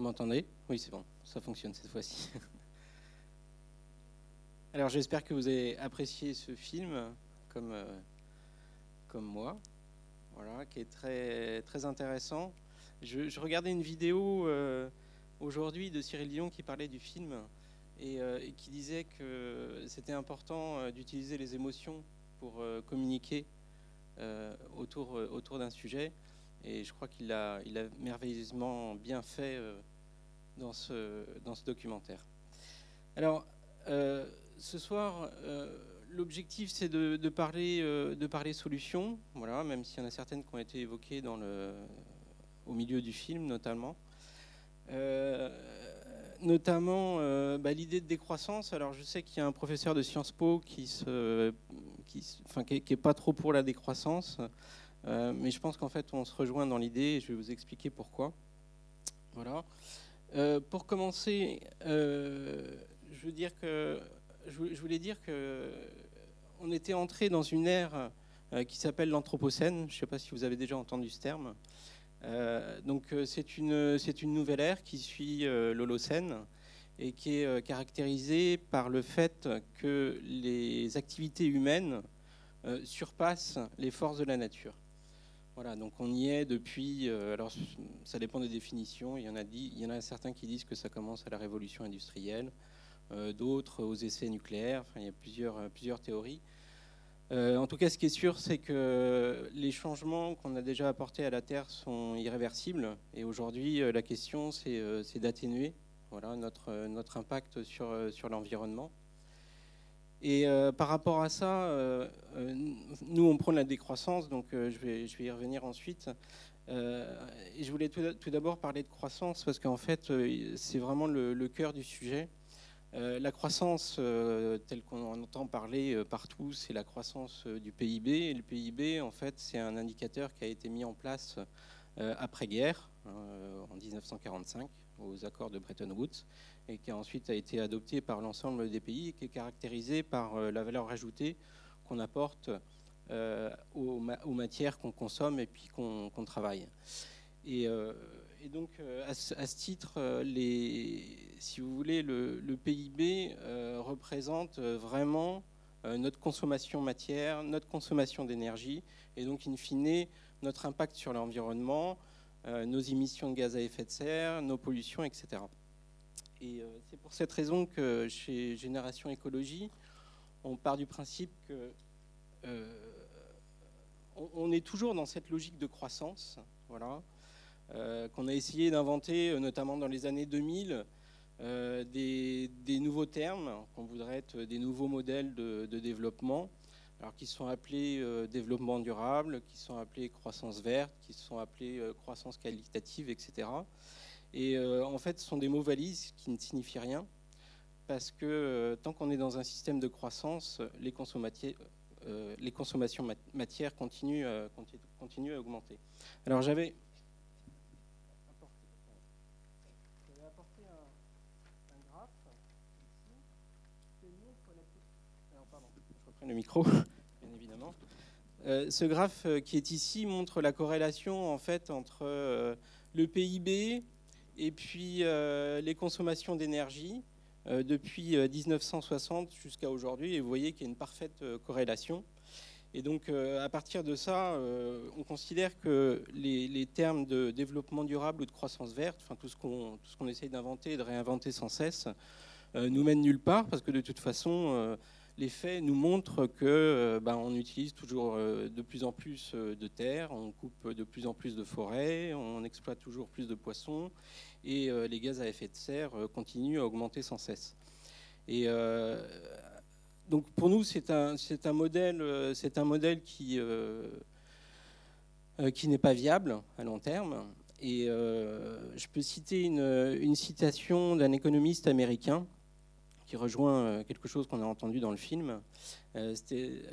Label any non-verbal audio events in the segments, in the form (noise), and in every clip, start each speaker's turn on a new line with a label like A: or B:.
A: Vous m'entendez? Oui, c'est bon, ça fonctionne cette fois-ci. (laughs) Alors j'espère que vous avez apprécié ce film comme, euh, comme moi, voilà, qui est très, très intéressant. Je, regardais une vidéo euh, aujourd'hui de Cyril Dion qui parlait du film et, euh, qui disait que c'était important d'utiliser les émotions pour communiquer autour, autour d'un sujet. Et je crois qu'il a, il a merveilleusement bien fait dans, ce, documentaire. Alors, ce soir, euh, l'objectif c'est de, parler, euh, de parler solutions, voilà, même s'il y en a certaines qui ont été évoquées au milieu du film notamment. Euh, notamment bah, l'idée de décroissance. Alors je sais qu'il y a un professeur de Sciences Po qui se, pas trop pour la décroissance, mais je pense qu'en fait on se rejoint dans l'idée et je vais vous expliquer pourquoi. Voilà. Pour commencer, que je voulais dire qu'on était entré dans une ère euh, qui s'appelle l'Anthropocène. Je ne sais pas si vous avez déjà entendu ce terme. Euh, donc euh, c'est une nouvelle ère qui suit l'Holocène et qui est caractérisée par le fait que les activités humaines surpassent les forces de la nature. Voilà, donc on y est depuis. alors, ça dépend des définitions. Il y en a dit, il y en a certains qui disent que ça commence à la révolution industrielle. Euh, d'autres aux essais nucléaires. Enfin, il y a plusieurs, euh, théories. Euh, en tout cas, ce qui est sûr, c'est que les changements qu'on a déjà apportés à la Terre sont irréversibles. Et aujourd'hui, la question, c'est d'atténuer notre, impact sur l'environnement. Et par rapport à ça, nous, on prône la décroissance, donc je, vais, je vais y revenir ensuite. je voulais tout, d'abord parler de croissance, parce qu'en fait, c'est vraiment le, le, cœur du sujet. Euh, la croissance, euh, telle qu'on en entend parler euh, partout, c'est la croissance du PIB. Et le PIB, en fait, c'est un indicateur qui a été mis en place après-guerre, en 1945, aux accords de Bretton Woods, et qui ensuite a été adopté par l'ensemble des pays et qui est caractérisé par la valeur ajoutée qu'on apporte aux, matières qu'on consomme et puis qu'on travaille. Et, donc, à ce, titre, si vous voulez, le, PIB euh, représente euh, vraiment euh, notre consommation matière, notre consommation d'énergie, et donc, in fine, notre impact sur l'environnement, nos émissions de gaz à effet de serre, nos pollutions, etc. Et c'est pour cette raison que chez Génération Écologie, on part du principe que on est toujours dans cette logique de croissance, voilà, qu'on a essayé d'inventer, notamment dans les années 2000, euh, des, nouveaux termes qu'on voudrait être des nouveaux modèles de, développement, alors qui sont appelés euh, développement durable, qui sont appelés croissance verte, qui sont appelés euh, croissance qualitative, etc. Et en fait, ce sont des mots valises qui ne signifient rien, parce que tant qu'on est dans un système de croissance, les, les consommations matières continuent, continuent à augmenter. Alors j'avais le micro, (laughs) bien évidemment. Euh, ce graphe euh, qui est ici montre la corrélation en fait entre euh, le PIB et puis les consommations d'énergie depuis 1960 jusqu'à aujourd'hui. Et vous voyez qu'il y a une parfaite corrélation. Et donc, à partir de ça, on considère que les, termes de développement durable ou de croissance verte, enfin tout ce qu'on qu'on essaye d'inventer et de réinventer sans cesse, nous mènent nulle part parce que de toute façon, les faits nous montrent que euh, ben, on utilise toujours euh, de plus en plus euh, de terres, on coupe de plus en plus de forêts, on exploite toujours plus de poissons et les gaz à effet de serre continuent à augmenter sans cesse. Et donc pour nous, c'est un, un, modèle, un modèle qui, qui n'est pas viable à long terme. Et je peux citer une, une citation d'un économiste américain qui rejoint euh, quelque chose qu'on a entendu dans le film. Euh,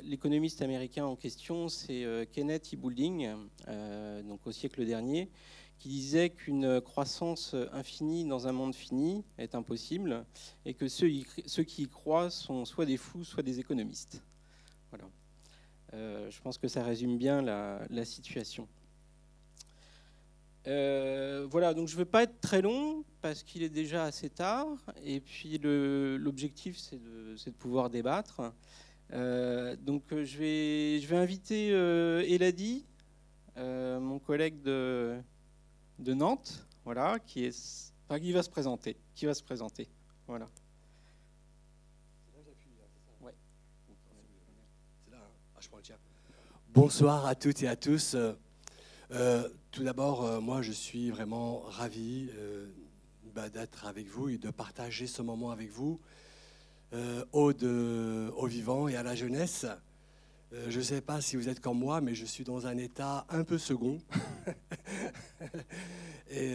A: l'économiste américain en question, c'est euh, Kenneth E. Boulding, donc au siècle dernier, qui disait qu'une croissance infinie dans un monde fini est impossible et que ceux, qui y croient sont soit des fous, soit des économistes. Voilà. je pense que ça résume bien la, situation. voilà, donc je ne veux pas être très long parce qu'il est déjà assez tard, et puis l'objectif c'est de, pouvoir débattre. Euh, donc je vais, je vais inviter euh, Eladi, euh, mon collègue de, Nantes, voilà, qui, est, qui va se présenter, qui va se présenter, voilà.
B: Bonsoir à toutes et à tous. Euh, tout d'abord, euh, moi, je suis vraiment ravi euh, d'être avec vous et de partager ce moment avec vous, ode aux vivants et à la jeunesse. je ne sais pas si vous êtes comme moi, mais je suis dans un état un peu second. (laughs) et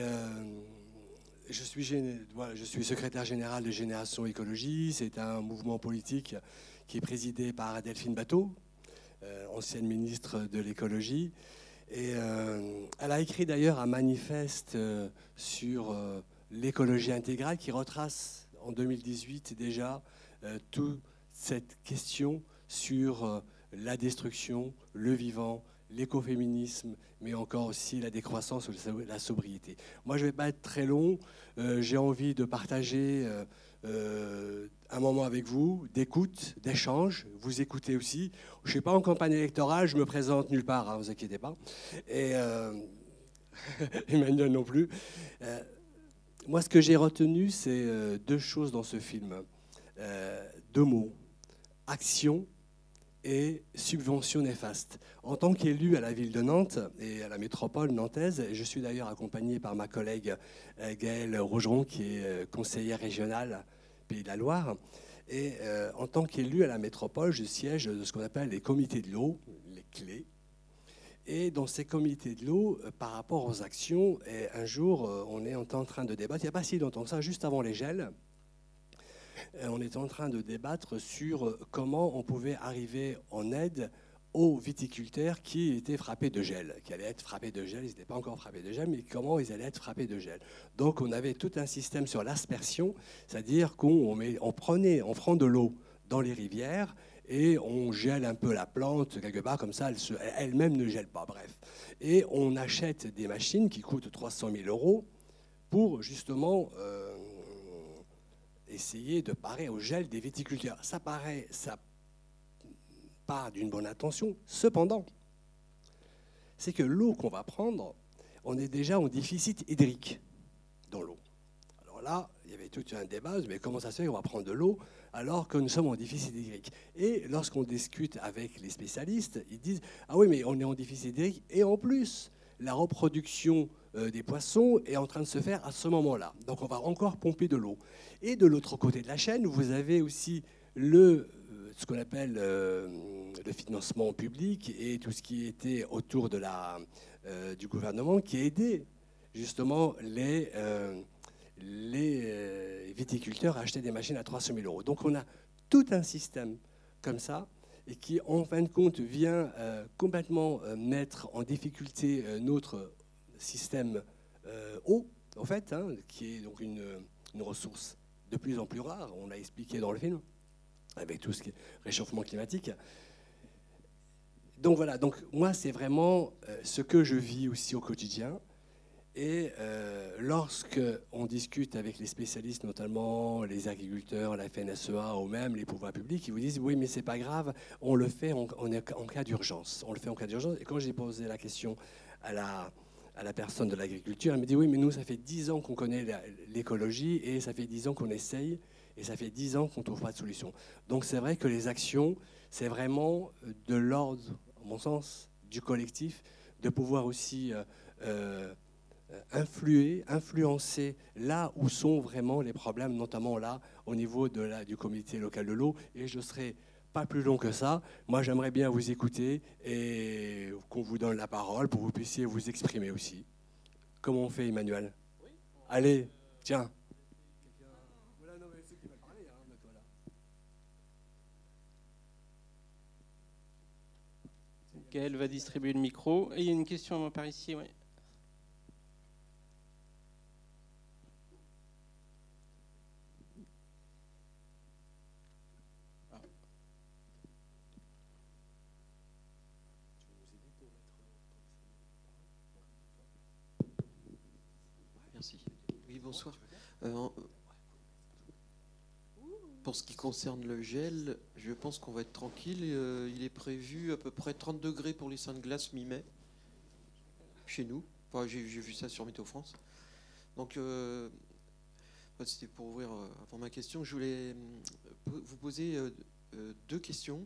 B: je suis, je suis secrétaire général de Génération Écologie. C'est un mouvement politique qui est présidé par Delphine Bateau, ancienne ministre de l'écologie. Et euh, elle a écrit d'ailleurs un manifeste euh, sur euh, l'écologie intégrale qui retrace en 2018 déjà toute cette question sur la destruction, le vivant, l'écoféminisme, mais encore aussi la décroissance ou la sobriété. Moi, je ne vais pas être très long. J'ai envie de partager un moment avec vous, d'écoute, d'échange. Vous écoutez aussi. Je ne suis pas en campagne électorale, je me présente nulle part, ne hein, vous inquiétez pas. Et euh, (laughs) Emmanuel non plus. Euh, moi, ce que j'ai retenu, c'est euh, deux choses dans ce film. deux mots. Action et subvention néfaste. En tant qu'élu à la ville de Nantes et à la métropole nantaise, je suis d'ailleurs accompagné par ma collègue Gaëlle Rogeron, qui est conseillère régionale Pays de la Loire. Et euh, en tant qu'élu à la métropole, je siège de ce qu'on appelle les comités de l'eau, les clés. Et dans ces comités de l'eau, euh, par rapport aux actions, un jour, euh, on est en train de débattre, il n'y a pas si longtemps ça, juste avant les gels, on est en train de débattre sur comment on pouvait arriver en aide aux viticulteurs qui étaient frappés de gel, qui allaient être frappés de gel, ils n'étaient pas encore frappés de gel, mais comment ils allaient être frappés de gel. Donc on avait tout un système sur l'aspersion, c'est-à-dire qu'on on prenait, on prend de l'eau dans les rivières et on gèle un peu la plante quelque part, comme ça elle-même ne gèle pas, bref. Et on achète des machines qui coûtent 300 000 euros pour justement euh, essayer de parer au gel des viticulteurs. Ça paraît, ça pas d'une bonne intention. Cependant, c'est que l'eau qu'on va prendre, on est déjà en déficit hydrique dans l'eau. Alors là, il y avait tout un débat, mais comment ça se fait qu'on va prendre de l'eau alors que nous sommes en déficit hydrique Et lorsqu'on discute avec les spécialistes, ils disent Ah oui, mais on est en déficit hydrique, et en plus, la reproduction euh, des poissons est en train de se faire à ce moment-là. Donc on va encore pomper de l'eau. Et de l'autre côté de la chaîne, vous avez aussi le ce qu'on appelle euh, le financement public et tout ce qui était autour euh, du gouvernement qui a aidé justement les, euh, les viticulteurs à acheter des machines à 300 000 euros. Donc on a tout un système comme ça et qui en fin de compte vient complètement mettre en difficulté notre système eau, en fait, hein, qui est donc une, ressource de plus en plus rare, on l'a expliqué dans le film avec tout ce qui est réchauffement climatique. Donc voilà, donc moi c'est vraiment euh, ce que je vis aussi au quotidien. Et euh, lorsque on discute avec les spécialistes, notamment les agriculteurs, la FNSEA ou même les pouvoirs publics, ils vous disent oui mais c'est pas grave, on le fait en, en cas d'urgence. On le fait en cas d'urgence. Et quand j'ai posé la question à la, à la personne de l'agriculture, elle me dit oui mais nous ça fait dix ans qu'on connaît l'écologie et ça fait dix ans qu'on essaye et ça fait dix ans qu'on ne trouve pas de solution. Donc c'est vrai que les actions, c'est vraiment de l'ordre, en mon sens, du collectif, de pouvoir aussi euh, euh, influer, influencer là où sont vraiment les problèmes, notamment là au niveau de la, du comité local de l'eau. Et je serai pas plus long que ça. Moi, j'aimerais bien vous écouter et qu'on vous donne la parole pour que vous puissiez vous exprimer aussi. Comment on fait, Emmanuel? Allez, tiens.
A: Gaël va distribuer le micro. Et il y a une question par ici. Ouais.
C: Oui, bonsoir. Euh, pour ce qui concerne le gel, je pense qu'on va être tranquille. Euh, il est prévu à peu près 30 degrés pour les seins de glace mi-mai, chez nous. J'ai vu ça sur Météo France. Donc, euh, c'était pour ouvrir avant ma question. Je voulais vous poser deux questions.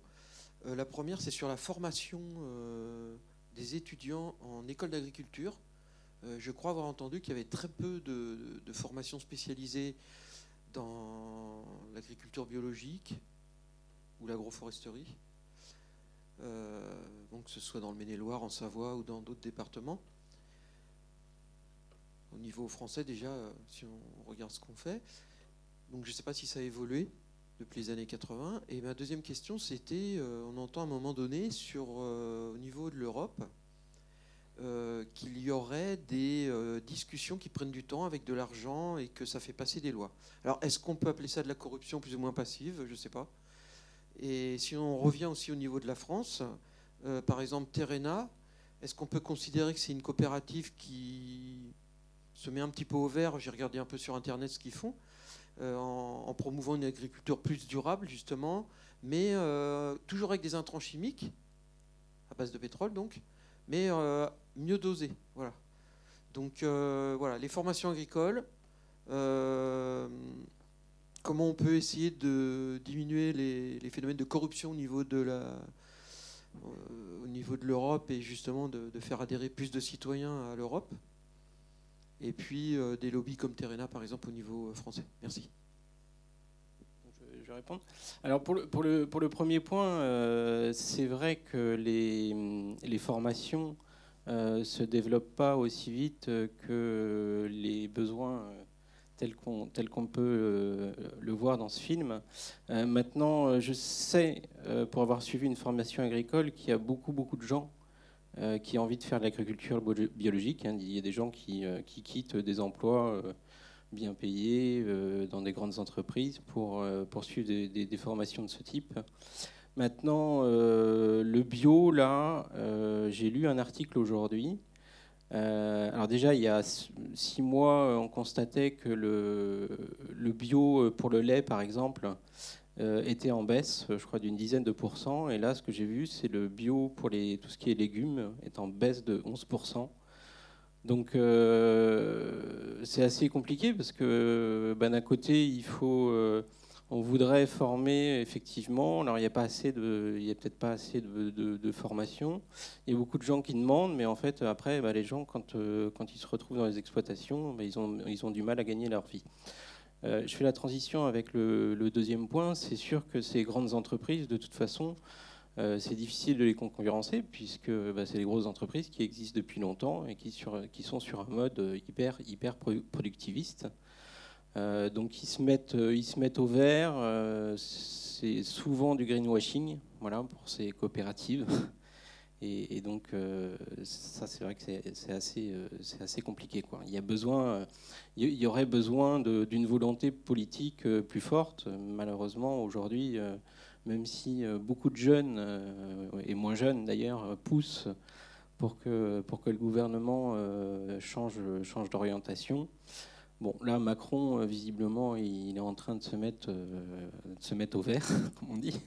C: la première, c'est sur la formation des étudiants en école d'agriculture. Je crois avoir entendu qu'il y avait très peu de, de formations spécialisées dans l'agriculture biologique ou l'agroforesterie, euh, que ce soit dans le Maine-et-Loire, en Savoie ou dans d'autres départements. Au niveau français, déjà, euh, si on regarde ce qu'on fait, donc je ne sais pas si ça a évolué depuis les années 80. Et ma deuxième question, c'était, euh, on entend à un moment donné sur au niveau de l'Europe, euh, qu'il y aurait des euh, discussions qui prennent du temps avec de l'argent et que ça fait passer des lois. Alors, est-ce qu'on peut appeler ça de la corruption plus ou moins passive? Je ne sais pas. Et si on revient aussi au niveau de la France, euh, par exemple, Terena, est-ce qu'on peut considérer que c'est une coopérative qui se met un petit peu au vert? J'ai regardé un peu sur Internet ce qu'ils font, en, en, promouvant une agriculture plus durable, justement, mais toujours avec des intrants chimiques, à base de pétrole donc, mais mieux doser. Voilà. Donc euh, voilà, les formations agricoles, euh, comment on peut essayer de diminuer les, phénomènes de corruption au niveau de la euh, au niveau de l'Europe et justement de, faire adhérer plus de citoyens à l'Europe. Et puis des lobbies comme Terena par exemple au niveau français. Merci.
A: Je vais répondre. Alors pour le, pour le, pour le premier point, c'est vrai que les, les formations euh, se développe pas aussi vite que les besoins euh, tel qu'on peut euh, le voir dans ce film. maintenant, je sais, pour avoir suivi une formation agricole, qu'il y a beaucoup, beaucoup de gens qui ont envie de faire de l'agriculture biologique. Hein. Il y a des gens qui, qui quittent des emplois bien payés dans des grandes entreprises pour poursuivre des, des, formations de ce type. Maintenant, euh, le bio, là, euh, j'ai lu un article aujourd'hui. Euh, alors déjà, il y a six mois, on constatait que le, bio pour le lait, par exemple, était en baisse, je crois, d'une dizaine de pourcents. Et là, ce que j'ai vu, c'est le bio pour les, tout ce qui est légumes est en baisse de 11%. Donc c'est assez compliqué parce que ben, d'un côté, il faut on voudrait former effectivement. Alors il n'y a y a peut-être pas assez de, formation. Il y a beaucoup de gens qui demandent, mais en fait après, bah, les gens quand, euh, quand ils se retrouvent dans les exploitations, bah, ils, ont, du mal à gagner leur vie. Euh, je fais la transition avec le, deuxième point. C'est sûr que ces grandes entreprises, de toute façon, euh, c'est difficile de les concurrencer puisque bah, c'est les grosses entreprises qui existent depuis longtemps et qui, qui sont sur un mode hyper, hyper productiviste. Euh, donc ils se mettent, euh, ils se mettent au vert. Euh, c'est souvent du greenwashing, voilà, pour ces coopératives. (laughs) Et, donc ça, c'est vrai que c'est assez, c'est assez compliqué. Il y a besoin, il y aurait besoin d'une volonté politique plus forte. Malheureusement, aujourd'hui, même si beaucoup de jeunes et moins jeunes d'ailleurs poussent pour que pour que le gouvernement change change d'orientation. Bon, là, Macron, euh, visiblement, il est en train de se mettre, euh, au vert, (laughs) comme on dit.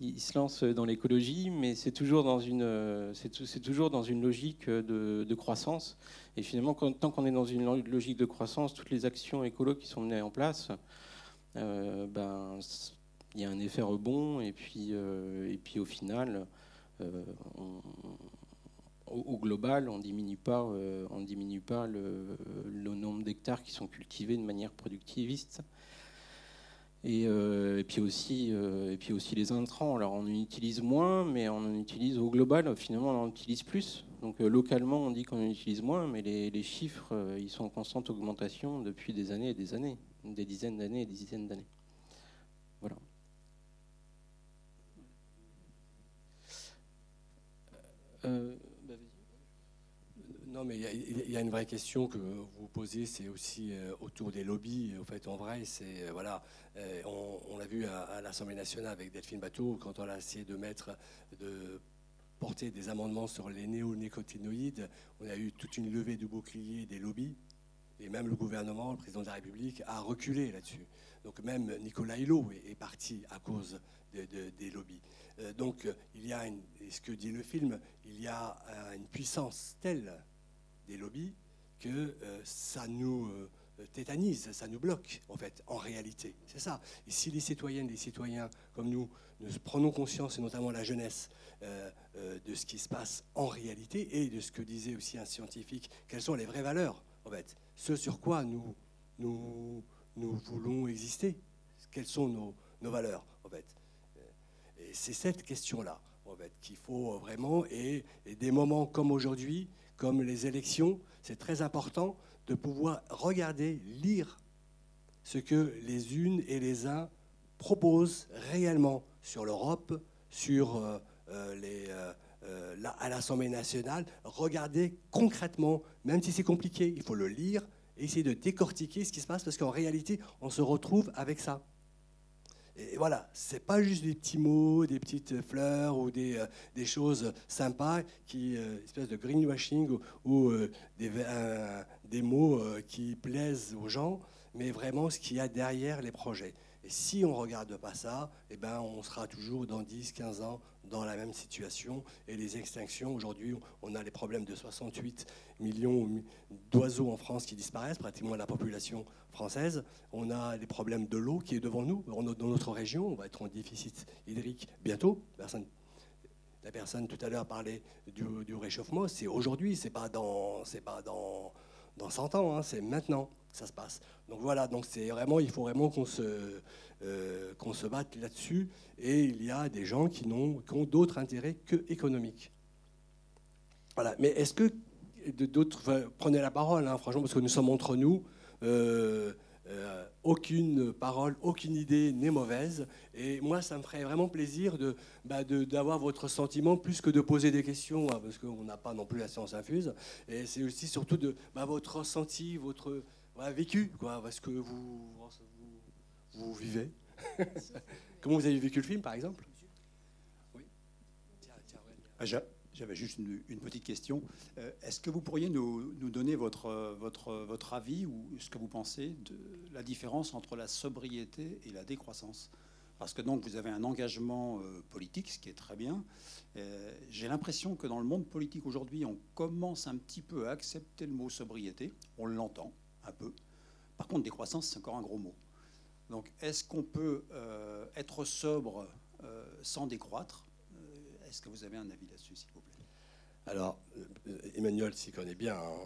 A: Il se lance dans l'écologie, mais c'est toujours dans une, une logique de, croissance. Et finalement, tant qu'on est dans une logique de croissance, toutes les actions écolo qui sont menées en place, euh, ben, il y a un effet rebond. Et puis, et puis au final, on, au, global, on diminue pas, euh, on diminue pas le, nombre d'hectares qui sont cultivés de manière productiviste. Et, euh, puis aussi, euh, et puis aussi les intrants. Alors on en utilise moins, mais on en utilise au global. Finalement, on en utilise plus. Donc localement, on dit qu'on en utilise moins, mais les, les chiffres, ils sont en constante augmentation depuis des années et des années, des dizaines d'années et des dizaines d'années. Voilà.
B: Non, mais il y, a une vraie question que vous posez, c'est aussi euh, autour des lobbies. En fait, en vrai, c'est euh, voilà, euh, on, l'a vu à, l'Assemblée nationale avec Delphine Bateau quand on a essayé de mettre, de porter des amendements sur les néonicotinoïdes. On a eu toute une levée du bouclier des lobbies Et même le gouvernement, le président de la République, a reculé là-dessus. Donc même Nicolas Hulot est, parti à cause des lobbies. Donc il y a, une, ce que dit le film, il y a une puissance telle des lobbies que euh, ça nous euh, tétanise, ça nous bloque, en fait, en réalité. C'est ça. Et si les citoyennes, les citoyens comme nous, nous prenons conscience, et notamment la jeunesse, de ce qui se passe en réalité et de ce que disait aussi un scientifique, quelles sont les vraies valeurs, en fait, ce sur quoi nous, voulons exister, quelles sont nos, nos valeurs, en fait. Et c'est cette question-là, en fait, qu'il faut vraiment, et, des moments comme aujourd'hui, comme les élections, c'est très important de pouvoir regarder, lire ce que les unes et les uns proposent réellement sur l'Europe, euh, euh, euh, à l'Assemblée nationale. Regarder concrètement, même si c'est compliqué, il faut le lire, et essayer de décortiquer ce qui se passe, parce qu'en réalité, on se retrouve avec ça. Et voilà, c'est pas juste des petits mots, des petites fleurs ou des, euh, des choses sympas, qui, euh, espèce de greenwashing ou, euh, des, des, mots qui plaisent aux gens, mais vraiment ce qu'il y a derrière les projets. Si on ne regarde pas ça, eh ben, on sera toujours dans 10, 15 ans dans la même situation. Et les extinctions, aujourd'hui, on a les problèmes de 68 millions d'oiseaux en France qui disparaissent, pratiquement la population française. On a les problèmes de l'eau qui est devant nous. Dans notre région, on va être en déficit hydrique bientôt. La personne tout à l'heure parlait du, réchauffement. C'est aujourd'hui, c'est pas dans, pas dans, dans 100 ans, hein, c'est maintenant ça se passe. Donc voilà, donc c'est vraiment, il faut vraiment qu'on se, euh, qu'on se batte là-dessus. Et il y a des gens qui, n'ont, ont d'autres intérêts que économiques. Voilà. Mais est-ce que d'autres, prenez la parole, hein, franchement, parce que nous sommes entre nous. Euh, euh, aucune parole, aucune idée n'est mauvaise. Et moi, ça me ferait vraiment plaisir de, bah, d'avoir votre sentiment plus que de poser des questions, hein, parce qu'on n'a pas non plus la science infuse. Et c'est aussi surtout de bah, votre ressenti, votre vécu, quoi, parce que vous, vous vivez. (laughs) Comment vous avez vécu le film, par exemple?
D: Oui. Ah, j'avais juste une, petite question. Euh, est-ce que vous pourriez nous, donner votre, votre, votre avis ou ce que vous pensez de la différence entre la sobriété et la décroissance? Parce que donc vous avez un engagement euh, politique, ce qui est très bien. Euh, j'ai l'impression que dans le monde politique aujourd'hui, on commence un petit peu à accepter le mot sobriété. On l'entend un peu. Par contre, décroissance, c'est encore un gros mot. Donc, est-ce qu'on peut euh, être sobre euh, sans décroître? Euh, Est-ce que vous avez un avis là-dessus, s'il vous plaît?
B: Alors, Emmanuel s'y connaît bien, hein.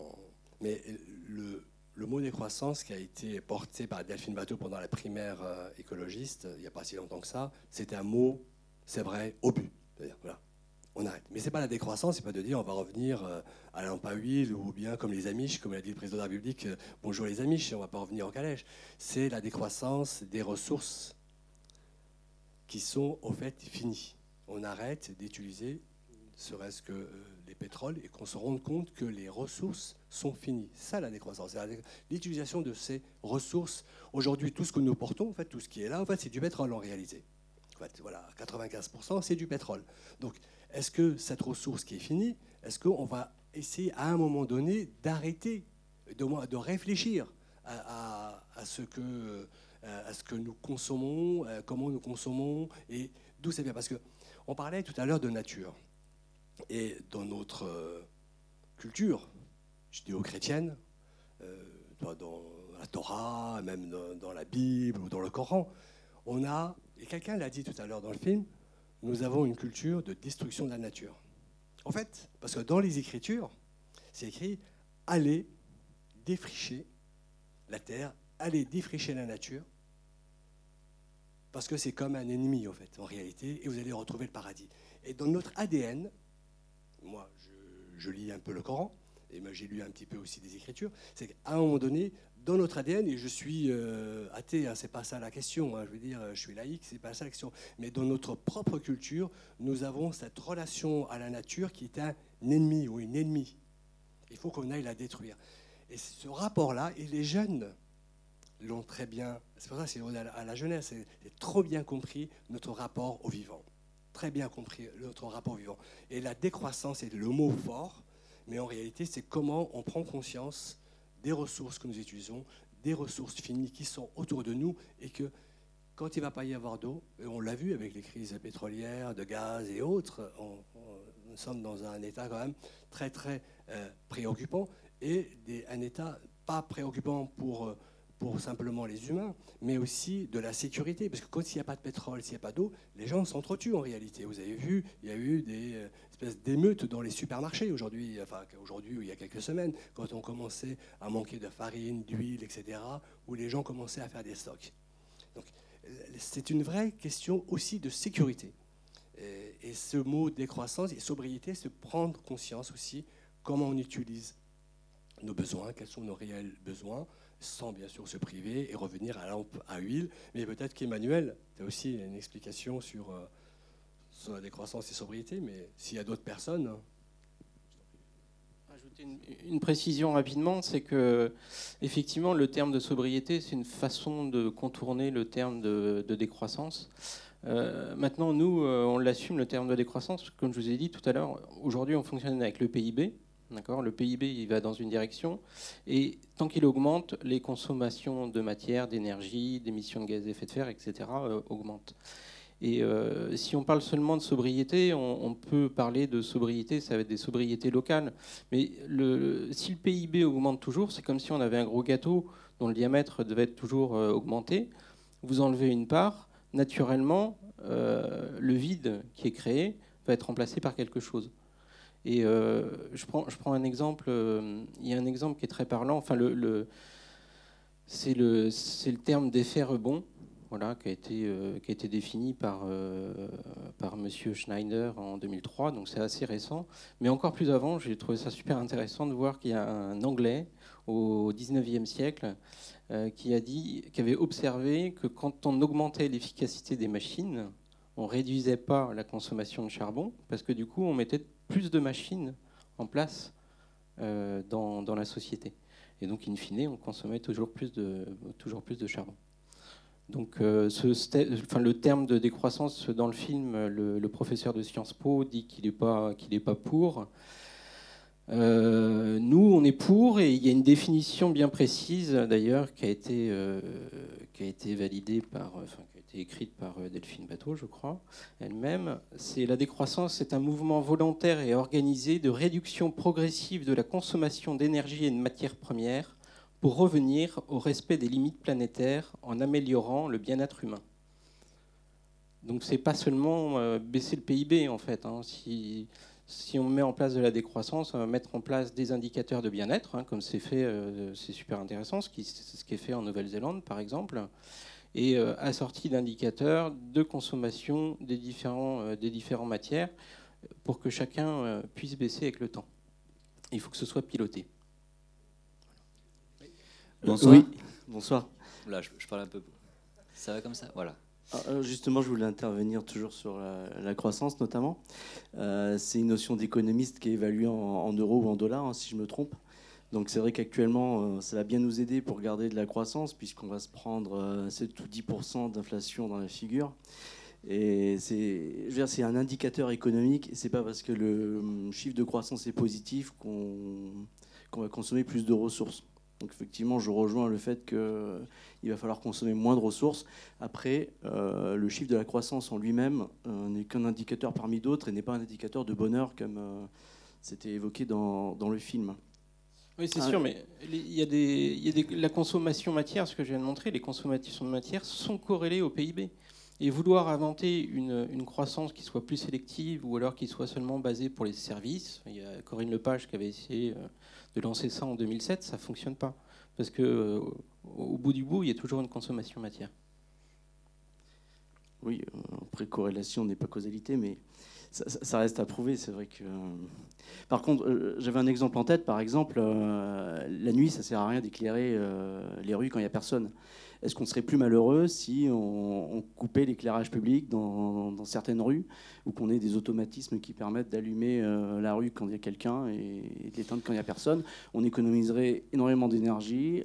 B: mais le, mot décroissance qui a été porté par Delphine Bateau pendant la primaire écologiste, il n'y a pas si longtemps que ça, c'était un mot, c'est vrai, but. Voilà on arrête. Mais c'est pas la décroissance, c'est pas de dire on va revenir euh, à la lampe à huile ou bien comme les Amish, comme l'a dit le président de la République, euh, bonjour les Amish, on va pas revenir en calèche. C'est la décroissance des ressources qui sont au fait finies. On arrête d'utiliser, serait-ce que euh, les pétroles, et qu'on se rende compte que les ressources sont finies. Ça, la décroissance, l'utilisation de ces ressources. Aujourd'hui, tout ce que nous portons, en fait, tout ce qui est là, en fait, c'est du pétrole en réalité. Voilà, 95%, c'est du pétrole. Donc, est-ce que cette ressource qui est finie, est-ce qu'on va essayer à un moment donné d'arrêter, de, de réfléchir à, ce que, à ce que nous consommons, comment nous consommons et d'où ça vient? Parce que on parlait tout à l'heure de nature. Et dans notre euh, culture judéo-chrétienne, euh, dans la Torah, même dans la Bible ou dans le Coran, on a, et quelqu'un l'a dit tout à l'heure dans le film, nous avons une culture de destruction de la nature. En fait, parce que dans les Écritures, c'est écrit allez défricher la terre, allez défricher la nature, parce que c'est comme un ennemi, en fait, en réalité, et vous allez retrouver le paradis. Et dans notre ADN, moi, je, je lis un peu le Coran, et moi j'ai lu un petit peu aussi des Écritures, c'est qu'à un moment donné, dans notre ADN, et je suis euh, athée, hein, c'est pas ça la question, hein, je veux dire, je suis laïque, c'est pas ça la question, mais dans notre propre culture, nous avons cette relation à la nature qui est un ennemi ou une ennemie. Il faut qu'on aille la détruire. Et ce rapport-là, et les jeunes l'ont très bien, c'est pour ça que c'est à la jeunesse, c'est trop bien compris notre rapport au vivant. Très bien compris notre rapport au vivant. Et la décroissance est le mot fort, mais en réalité, c'est comment on prend conscience des ressources que nous utilisons, des ressources finies qui sont autour de nous et que quand il ne va pas y avoir d'eau, et on l'a vu avec les crises pétrolières, de gaz et autres, nous sommes dans un état quand même très très euh, préoccupant et un état pas préoccupant pour, euh, pour simplement les humains, mais aussi de la sécurité. Parce que quand il n'y a pas de pétrole, s'il n'y a pas d'eau, les gens s'entretuent en réalité. Vous avez vu, il y a eu des euh, espèces d'émeutes dans les supermarchés aujourd'hui, enfin aujourd'hui ou il y a quelques semaines, quand on commençait à manquer de farine, d'huile, etc., où les gens commençaient à faire des stocks. Donc c'est une vraie question aussi de sécurité. Et, ce mot décroissance et sobriété, c'est prendre conscience aussi comment on utilise nos besoins, quels sont nos réels besoins, sans bien sûr se priver et revenir à la lampe à huile. Mais peut-être qu'Emmanuel, tu as aussi une explication sur, euh, sur la décroissance et sobriété, mais s'il y a d'autres personnes. Hein.
A: Ajouter une, précision rapidement, c'est que effectivement le terme de sobriété, c'est une façon de contourner le terme de, décroissance. Euh, maintenant, nous, euh, on l'assume le terme de décroissance, comme je vous ai dit tout à l'heure. Aujourd'hui, on fonctionne avec le PIB, le PIB, il va dans une direction. Et tant qu'il augmente, les consommations de matière, d'énergie, d'émissions de gaz à effet de serre, etc., euh, augmentent. Et euh, si on parle seulement de sobriété, on, peut parler de sobriété, ça va être des sobriétés locales. Mais si le PIB augmente toujours, c'est comme si on avait un gros gâteau dont le diamètre devait être toujours euh, augmenté. Vous enlevez une part, naturellement, le vide qui est créé va être remplacé par quelque chose. Et euh, je, prends, un exemple, euh, il y a un exemple qui est très parlant, enfin, c'est le, terme d'effet rebond. Voilà, qui, a été, euh, qui a été défini par, par M. Schneider en 2003, donc c'est assez récent. Mais encore plus avant, j'ai trouvé ça super intéressant de voir qu'il y a un Anglais au 19e siècle qui, a dit, qui avait observé que quand on augmentait l'efficacité des machines, on réduisait pas la consommation de charbon, parce que du coup, on mettait plus de machines en place euh, dans, la société. Et donc, in fine, on consommait toujours plus de, toujours plus de charbon. Donc, euh, le terme de décroissance dans le film, le, professeur de Sciences Po dit qu'il n'est pas, pas pour. Euh, nous, on est pour, et il y a une définition bien précise, d'ailleurs, qui a été, qui a été validée par, écrite par euh, Delphine Bateau, je crois, elle-même. C'est la décroissance, c'est un mouvement volontaire et organisé de réduction progressive de la consommation d'énergie et de matières premières pour revenir au respect des limites planétaires en améliorant le bien-être humain. Donc c'est pas seulement euh, baisser le PIB en fait. Hein. Si, on met en place de la décroissance, on va mettre en place des indicateurs de bien-être, hein, comme c'est fait, euh, c'est super intéressant, ce qui est fait en Nouvelle-Zélande par exemple et euh, assorti d'indicateurs de consommation des, différents, euh, des différentes matières pour que chacun euh, puisse baisser avec le temps. Il faut que ce soit piloté.
E: Bonsoir. Oui, bonsoir. Là, je, parle un peu. Ça va comme ça? Voilà.
F: Ah, justement, je voulais intervenir toujours sur la, croissance, notamment. c'est une notion d'économiste qui est évaluée en, euros ou en dollars, hein, si je me trompe. Donc c'est vrai qu'actuellement, euh, ça va bien nous aider pour garder de la croissance, puisqu'on va se prendre 7 euh, ou 10% d'inflation dans la figure. Et c'est un indicateur économique, et c'est pas parce que le hum, chiffre de croissance est positif qu'on va consommer plus de ressources. Donc effectivement, je rejoins le fait qu'il va falloir consommer moins de ressources. Après, euh, le chiffre de la croissance en lui-même n'est qu'un indicateur parmi d'autres et n'est pas un indicateur de bonheur comme c'était évoqué dans le film.
A: Oui, c'est ah, sûr, mais il y a, des, il y a des, la consommation matière, ce que je viens de montrer, les consommations de matière sont corrélées au PIB. Et vouloir inventer une, une, croissance qui soit plus sélective ou alors qui soit seulement basée pour les services, il y a Corinne Lepage qui avait essayé euh, de lancer ça en 2007, ça ne fonctionne pas. Parce qu'au euh, au bout du bout, il y a toujours une consommation matière.
F: Oui, euh, après corrélation n'est pas causalité, mais ça, reste à prouver. C'est vrai que. Par contre, euh, j'avais un exemple en tête. Par exemple, euh, la nuit, ça sert à rien d'éclairer euh, les rues quand il n'y a personne. Est-ce qu'on serait plus malheureux si on, coupait l'éclairage public dans, certaines rues ou qu'on ait des automatismes qui permettent d'allumer la rue quand il y a quelqu'un et, d'éteindre quand il n'y a personne? On économiserait énormément d'énergie.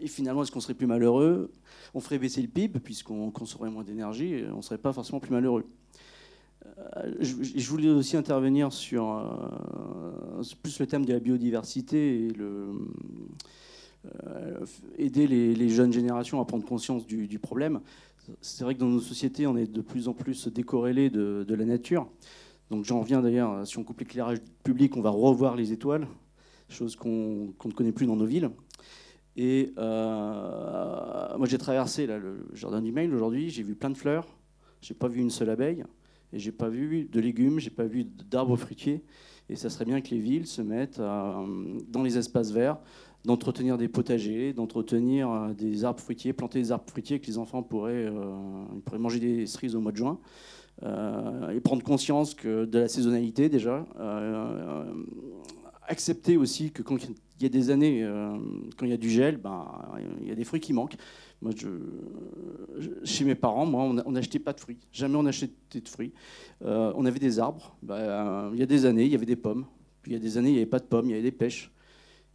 F: et finalement, est-ce qu'on serait plus malheureux? On ferait baisser le PIB puisqu'on consommerait moins d'énergie et on ne serait pas forcément plus malheureux. Je, voulais aussi intervenir sur plus le thème de la biodiversité et le, aider les, jeunes générations à prendre conscience du, problème. C'est vrai que dans nos sociétés, on est de plus en plus décorrélé de, la nature. Donc j'en reviens d'ailleurs, si on coupe l'éclairage public, on va revoir les étoiles, chose qu'on ne connaît plus dans nos villes. Et euh, moi j'ai traversé le jardin du mail aujourd'hui, j'ai vu plein de fleurs, j'ai pas vu une seule abeille, et j'ai pas vu de légumes, j'ai pas vu d'arbres fruitiers. Et ça serait bien que les villes se mettent dans les espaces verts, d'entretenir des potagers, d'entretenir euh, des arbres fruitiers, planter des arbres fruitiers que les enfants pourraient, euh, pourraient manger des cerises au mois de juin. Euh, et prendre conscience que de la saisonnalité déjà. Euh, accepter aussi que quand il y a des années, euh, quand il y a du gel, ben, il y a des fruits qui manquent. Moi, je, chez mes parents, moi, on n'achetait pas de fruits. Jamais on achetait de fruits. on avait des arbres. Ben, il y a des années, il y avait des pommes. Puis il y a des années, il n'y avait pas de pommes, il y avait des pêches.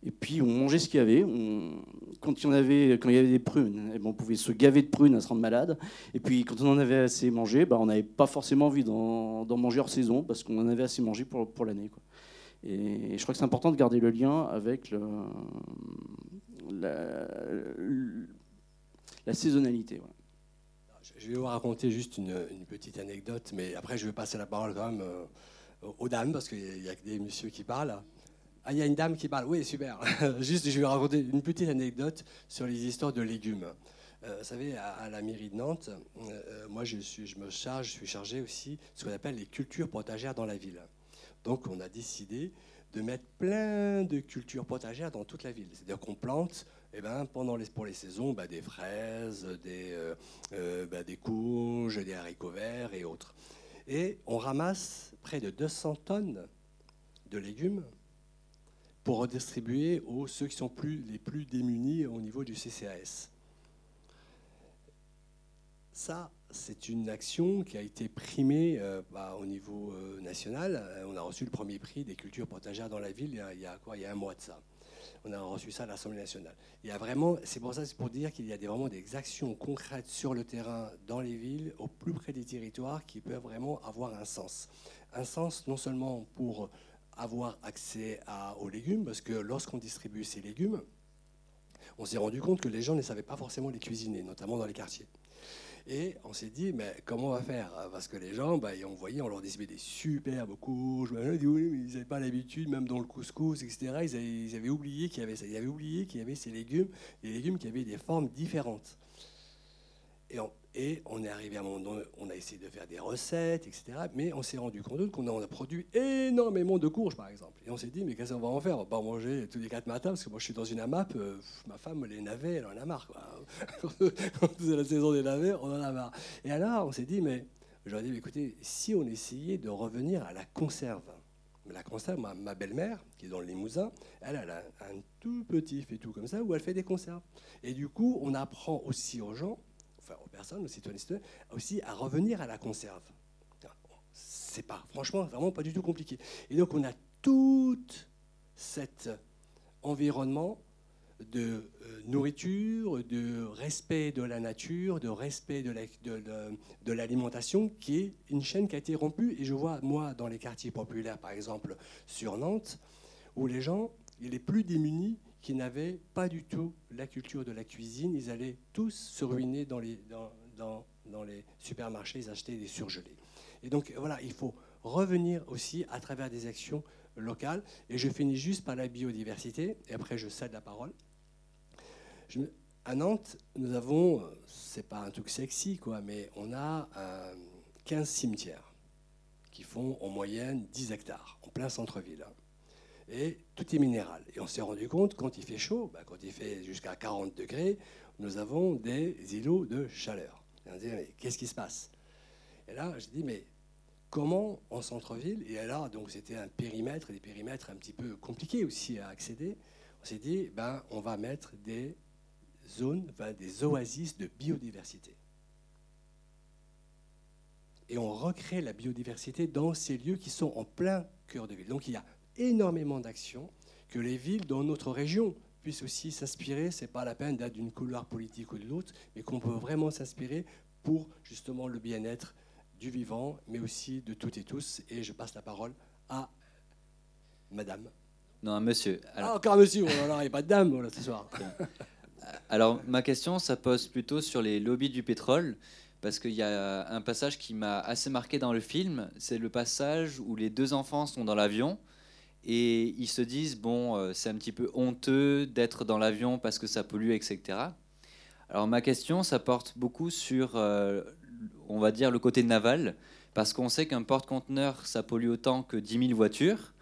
F: Et puis on mangeait ce qu'il y avait. quand, il y en avait, quand il y avait des prunes, eh ben, on pouvait se gaver de prunes à se rendre malade. Et puis quand on en avait assez mangé, ben, on n'avait pas forcément envie d'en manger hors saison parce qu'on en avait assez mangé pour, pour l'année. Et je crois que c'est important de garder le lien avec la, saisonnalité.
B: Je vais vous raconter juste une, petite anecdote, mais après je vais passer la parole quand même euh, aux dames parce qu'il y a des messieurs qui parlent. Ah, il y a une dame qui parle. Oui, super. (laughs) Juste, je vais raconter une petite anecdote sur les histoires de légumes. Euh, vous savez, à, la mairie de Nantes, euh, moi, je me charge, je suis chargé aussi de ce qu'on appelle les cultures potagères dans la ville. Donc, on a décidé de mettre plein de cultures potagères dans toute la ville. C'est-à-dire qu'on plante eh ben, pour les saisons bah, des fraises, des, euh, bah, des haricots verts et autres. Et on ramasse près de 200 tonnes de légumes pour redistribuer aux ceux qui sont les plus démunis au niveau du CCAS. Ça, c'est une action qui a été primée euh, bah, au niveau euh, national. Euh, on a reçu le premier prix des cultures potagères dans la ville il y a, un mois de ça. On a reçu ça à l'Assemblée nationale. Il y a vraiment, c'est pour ça, c'est pour dire qu'il y a vraiment des actions concrètes sur le terrain, dans les villes, au plus près des territoires, qui peuvent vraiment avoir un sens. Un sens non seulement pour avoir accès aux légumes, parce que lorsqu'on distribue ces légumes, on s'est rendu compte que les gens ne savaient pas forcément les cuisiner, notamment dans les quartiers. Et on s'est dit, mais comment on va faire? Parce que les gens, bah, on voyait, on leur distribuait des superbes courges, ils n'avaient pas l'habitude, même dans le couscous, etc. Ils avaient, oublié qu'il y avait. Ils avaient oublié qu'il y avait ces légumes, des légumes qui avaient des formes différentes. Et on, et on est arrivé à un moment on a essayé de faire des recettes, etc. Mais on s'est rendu compte qu'on a, produit énormément de courges, par exemple. Et on s'est dit, mais qu'est-ce qu'on va en faire? On va pas manger tous les quatre matins, parce que moi je suis dans une AMAP, euh, ma femme, les navets, elle en a marre. (laughs) Quand c'est la saison des navets, on en a marre. Et alors, on s'est dit, mais j'aurais dit, écoutez, si on essayait de revenir à la conserve, la conserve, ma, belle-mère, qui est dans le Limousin, elle, elle a un tout petit fait tout comme ça, où elle fait des conserves. Et du coup, on apprend aussi aux gens personnes, aux citoyens, aussi à revenir à la conserve. C'est pas, franchement, vraiment pas du tout compliqué. Et donc on a tout cet environnement de euh, nourriture, de respect de la nature, de respect de l'alimentation, qui est une chaîne qui a été rompue. Et je vois, moi, dans les quartiers populaires, par exemple, sur Nantes, où les gens, les plus démunis, qui n'avaient pas du tout la culture de la cuisine. Ils allaient tous se ruiner dans les, supermarchés, ils achetaient des surgelés. Et donc voilà, il faut revenir aussi à travers des actions locales. Et je finis juste par la biodiversité, et après je cède la parole. à Nantes, nous avons, c'est pas un truc sexy, quoi, mais on a 15 cimetières qui font en moyenne 10 hectares, en plein centre-ville et tout est minéral. Et on s'est rendu compte, quand il fait chaud, bah, quand il fait jusqu'à 40 degrés, nous avons des îlots de chaleur. Et on dit, mais qu'est-ce qui se passe? Et là, je dis, mais comment en centre-ville Et là, donc c'était un périmètre, des périmètres un petit peu compliqués aussi à accéder. On s'est dit, ben, on va mettre des zones, des oasis de biodiversité. Et on recrée la biodiversité dans ces lieux qui sont en plein cœur de ville. Donc il y a énormément d'actions, que les villes dans notre région puissent aussi s'inspirer. Ce n'est pas la peine d'être d'une couleur politique ou de l'autre, mais qu'on peut vraiment s'inspirer pour justement le bien-être du vivant, mais aussi de toutes et tous. Et je passe la parole à Madame.
E: Non, un monsieur.
B: Alors... Ah, encore un monsieur, oh il n'y a pas de dame ce soir. (laughs)
E: Alors, ma question, ça pose plutôt sur les lobbies du pétrole, parce qu'il y a un passage qui m'a assez marqué dans le film, c'est le passage où les deux enfants sont dans l'avion et ils se disent, bon, euh, c'est un petit peu honteux d'être dans l'avion parce que ça pollue, etc. Alors, ma question, ça porte beaucoup sur, euh, on va dire, le côté naval, parce qu'on sait qu'un porte-conteneur, ça pollue autant que 10 000 voitures.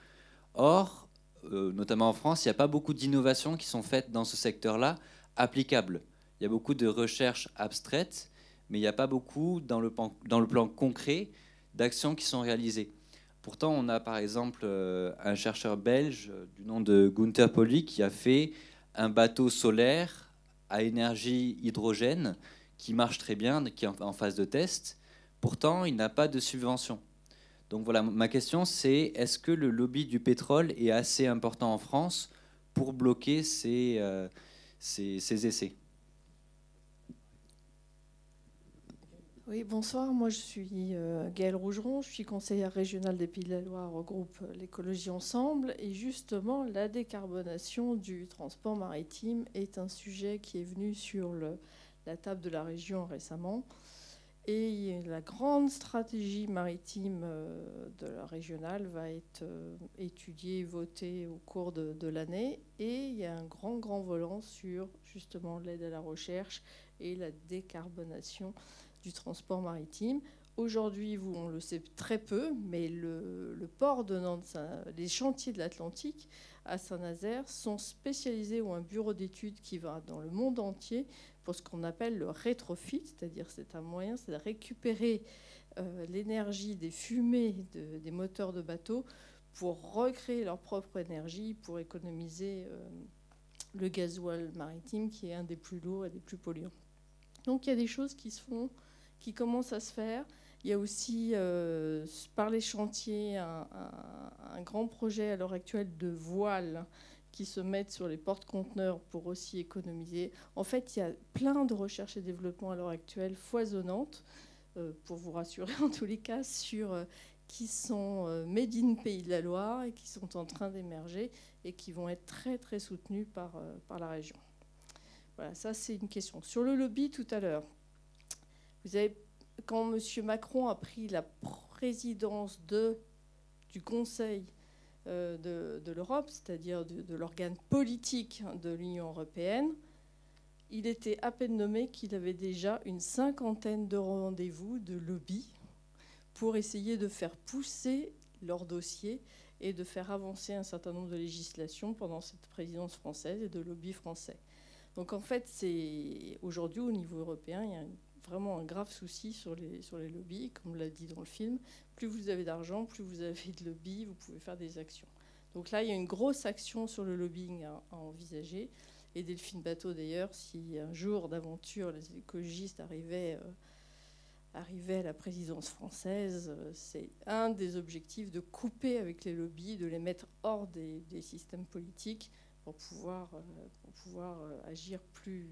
E: Or, euh, notamment en France, il n'y a pas beaucoup d'innovations qui sont faites dans ce secteur-là applicables. Il y a beaucoup de recherches abstraites, mais il n'y a pas beaucoup dans le, plan, dans le plan concret d'actions qui sont réalisées. Pourtant, on a par exemple euh, un chercheur belge euh, du nom de Gunther Pauli qui a fait un bateau solaire à énergie hydrogène qui marche très bien, qui est en phase de test. Pourtant, il n'a pas de subvention. Donc voilà, ma question c'est est-ce que le lobby du pétrole est assez important en France pour bloquer ces, euh, ces, essais?
G: Oui, bonsoir. Moi, je suis euh, Gaëlle Rougeron. Je suis conseillère régionale des Pays de la Loire au groupe L'écologie ensemble. Et justement, la décarbonation du transport maritime est un sujet qui est venu sur la table de la région récemment. Et la grande stratégie maritime euh, de la régionale va être euh, étudiée, votée au cours de, l'année. Et il y a un grand, grand volant sur justement l'aide à la recherche et la décarbonation du transport maritime. Aujourd'hui, on le sait très peu, mais le, port de Nantes, les chantiers de l'Atlantique à Saint-Nazaire sont spécialisés ou un bureau d'études qui va dans le monde entier pour ce qu'on appelle le rétrofit, c'est-à-dire c'est un moyen, c'est de récupérer euh, l'énergie des fumées des moteurs de bateaux pour recréer leur propre énergie, pour économiser euh, le gasoil maritime qui est un des plus lourds et des plus polluants. Donc il y a des choses qui se font, qui commencent à se faire. Il y a aussi, euh, par les chantiers, un, grand projet à l'heure actuelle de voile qui se mettent sur les porte-conteneurs pour aussi économiser. En fait, il y a plein de recherches et développements à l'heure actuelle foisonnantes, euh, pour vous rassurer en tous les cas, sur euh, qui sont made in Pays de la Loire et qui sont en train d'émerger et qui vont être très très soutenus par, par la région. Voilà, ça c'est une question. Sur le lobby tout à l'heure, vous avez, quand M. Macron a pris la présidence de, du Conseil euh, de, l'Europe, c'est-à-dire de, l'organe politique de l'Union européenne, il était à peine nommé qu'il avait déjà une cinquantaine de rendez-vous de lobby pour essayer de faire pousser leur dossier et de faire avancer un certain nombre de législations pendant cette présidence française et de lobby français. Donc en fait, c'est aujourd'hui au niveau européen, il y a vraiment un grave souci sur les, sur les lobbies, comme l'a dit dans le film. Plus vous avez d'argent, plus vous avez de lobby, vous pouvez faire des actions. Donc là, il y a une grosse action sur le lobbying à, envisager. Et Delphine Bateau, d'ailleurs, si un jour d'aventure les écologistes arrivaient, euh, à la présidence française, euh, c'est un des objectifs de couper avec les lobbies, de les mettre hors des, des systèmes politiques pour pouvoir, euh, pour pouvoir agir plus,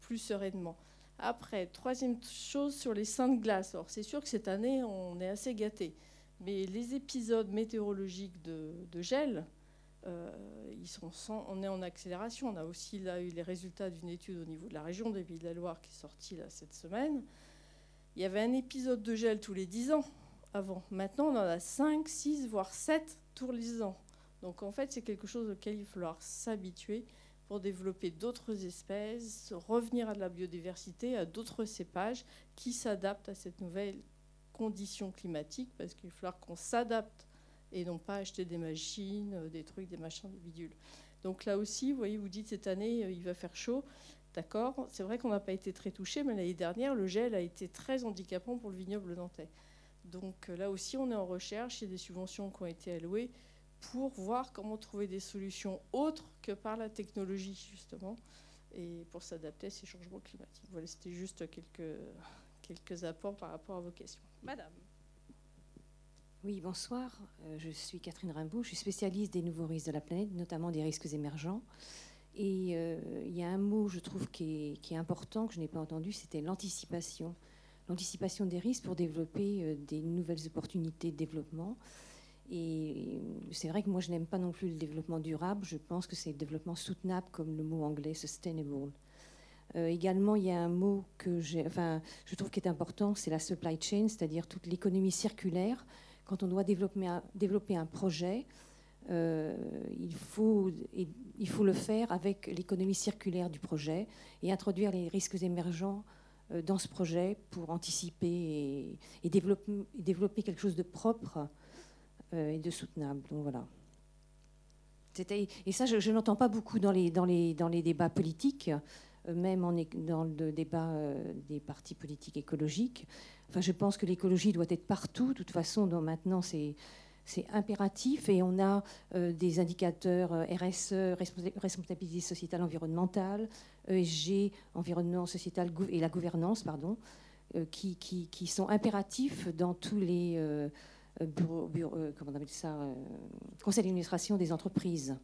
G: plus sereinement. Après, troisième chose sur les seins de glace. Alors, c'est sûr que cette année, on est assez gâté. Mais les épisodes météorologiques de, gel, euh, ils sont on est en accélération. On a aussi eu les résultats d'une étude au niveau de la région des Pays de la Loire qui est sortie cette semaine. Il y avait un épisode de gel tous les 10 ans avant. Maintenant, on en a 5, 6, voire 7 tous les ans. Donc en fait, c'est quelque chose auquel il va falloir s'habituer pour développer d'autres espèces, revenir à de la biodiversité, à d'autres cépages qui s'adaptent à cette nouvelle condition climatique, parce qu'il va falloir qu'on s'adapte et non pas acheter des machines, euh, des trucs, des machins, des bidules. Donc là aussi, vous voyez, vous dites cette année, euh, il va faire chaud. D'accord, c'est vrai qu'on n'a pas été très touché, mais l'année dernière, le gel a été très handicapant pour le vignoble nantais. Donc euh, là aussi, on est en recherche, il y a des subventions qui ont été allouées pour voir comment trouver des solutions autres que par la technologie, justement, et pour s'adapter à ces changements climatiques. Voilà, c'était juste quelques, quelques apports par rapport à vos questions. Madame.
H: Oui, bonsoir. Euh, je suis Catherine Rimbaud. Je suis spécialiste des nouveaux risques de la planète, notamment des risques émergents. Et euh, il y a un mot, je trouve, qui est, qui est important, que je n'ai pas entendu, c'était l'anticipation. l'anticipation des risques pour développer des nouvelles opportunités de développement. Et c'est vrai que moi, je n'aime pas non plus le développement durable. Je pense que c'est le développement soutenable, comme le mot anglais sustainable. Euh, également, il y a un mot que je trouve qui est important, c'est la supply chain, c'est-à-dire toute l'économie circulaire. Quand on doit développer un, projet, euh, il, faut, le faire avec l'économie circulaire du projet et introduire les risques émergents euh, dans ce projet pour anticiper et, développer, quelque chose de propre et de soutenable. Donc voilà. Et ça, je, n'entends pas beaucoup dans les, dans, les, dans les débats politiques même dans le débat euh, des partis politiques écologiques. Enfin, je pense que l'écologie doit être partout. De toute façon, maintenant, c'est c'est impératif et on a euh, des indicateurs euh, RSE, responsabilité sociétale environnementale, ESG, environnement sociétal et la gouvernance, pardon, qui, qui, qui, sont impératifs dans tous les appelle ça, conseils d'administration des entreprises.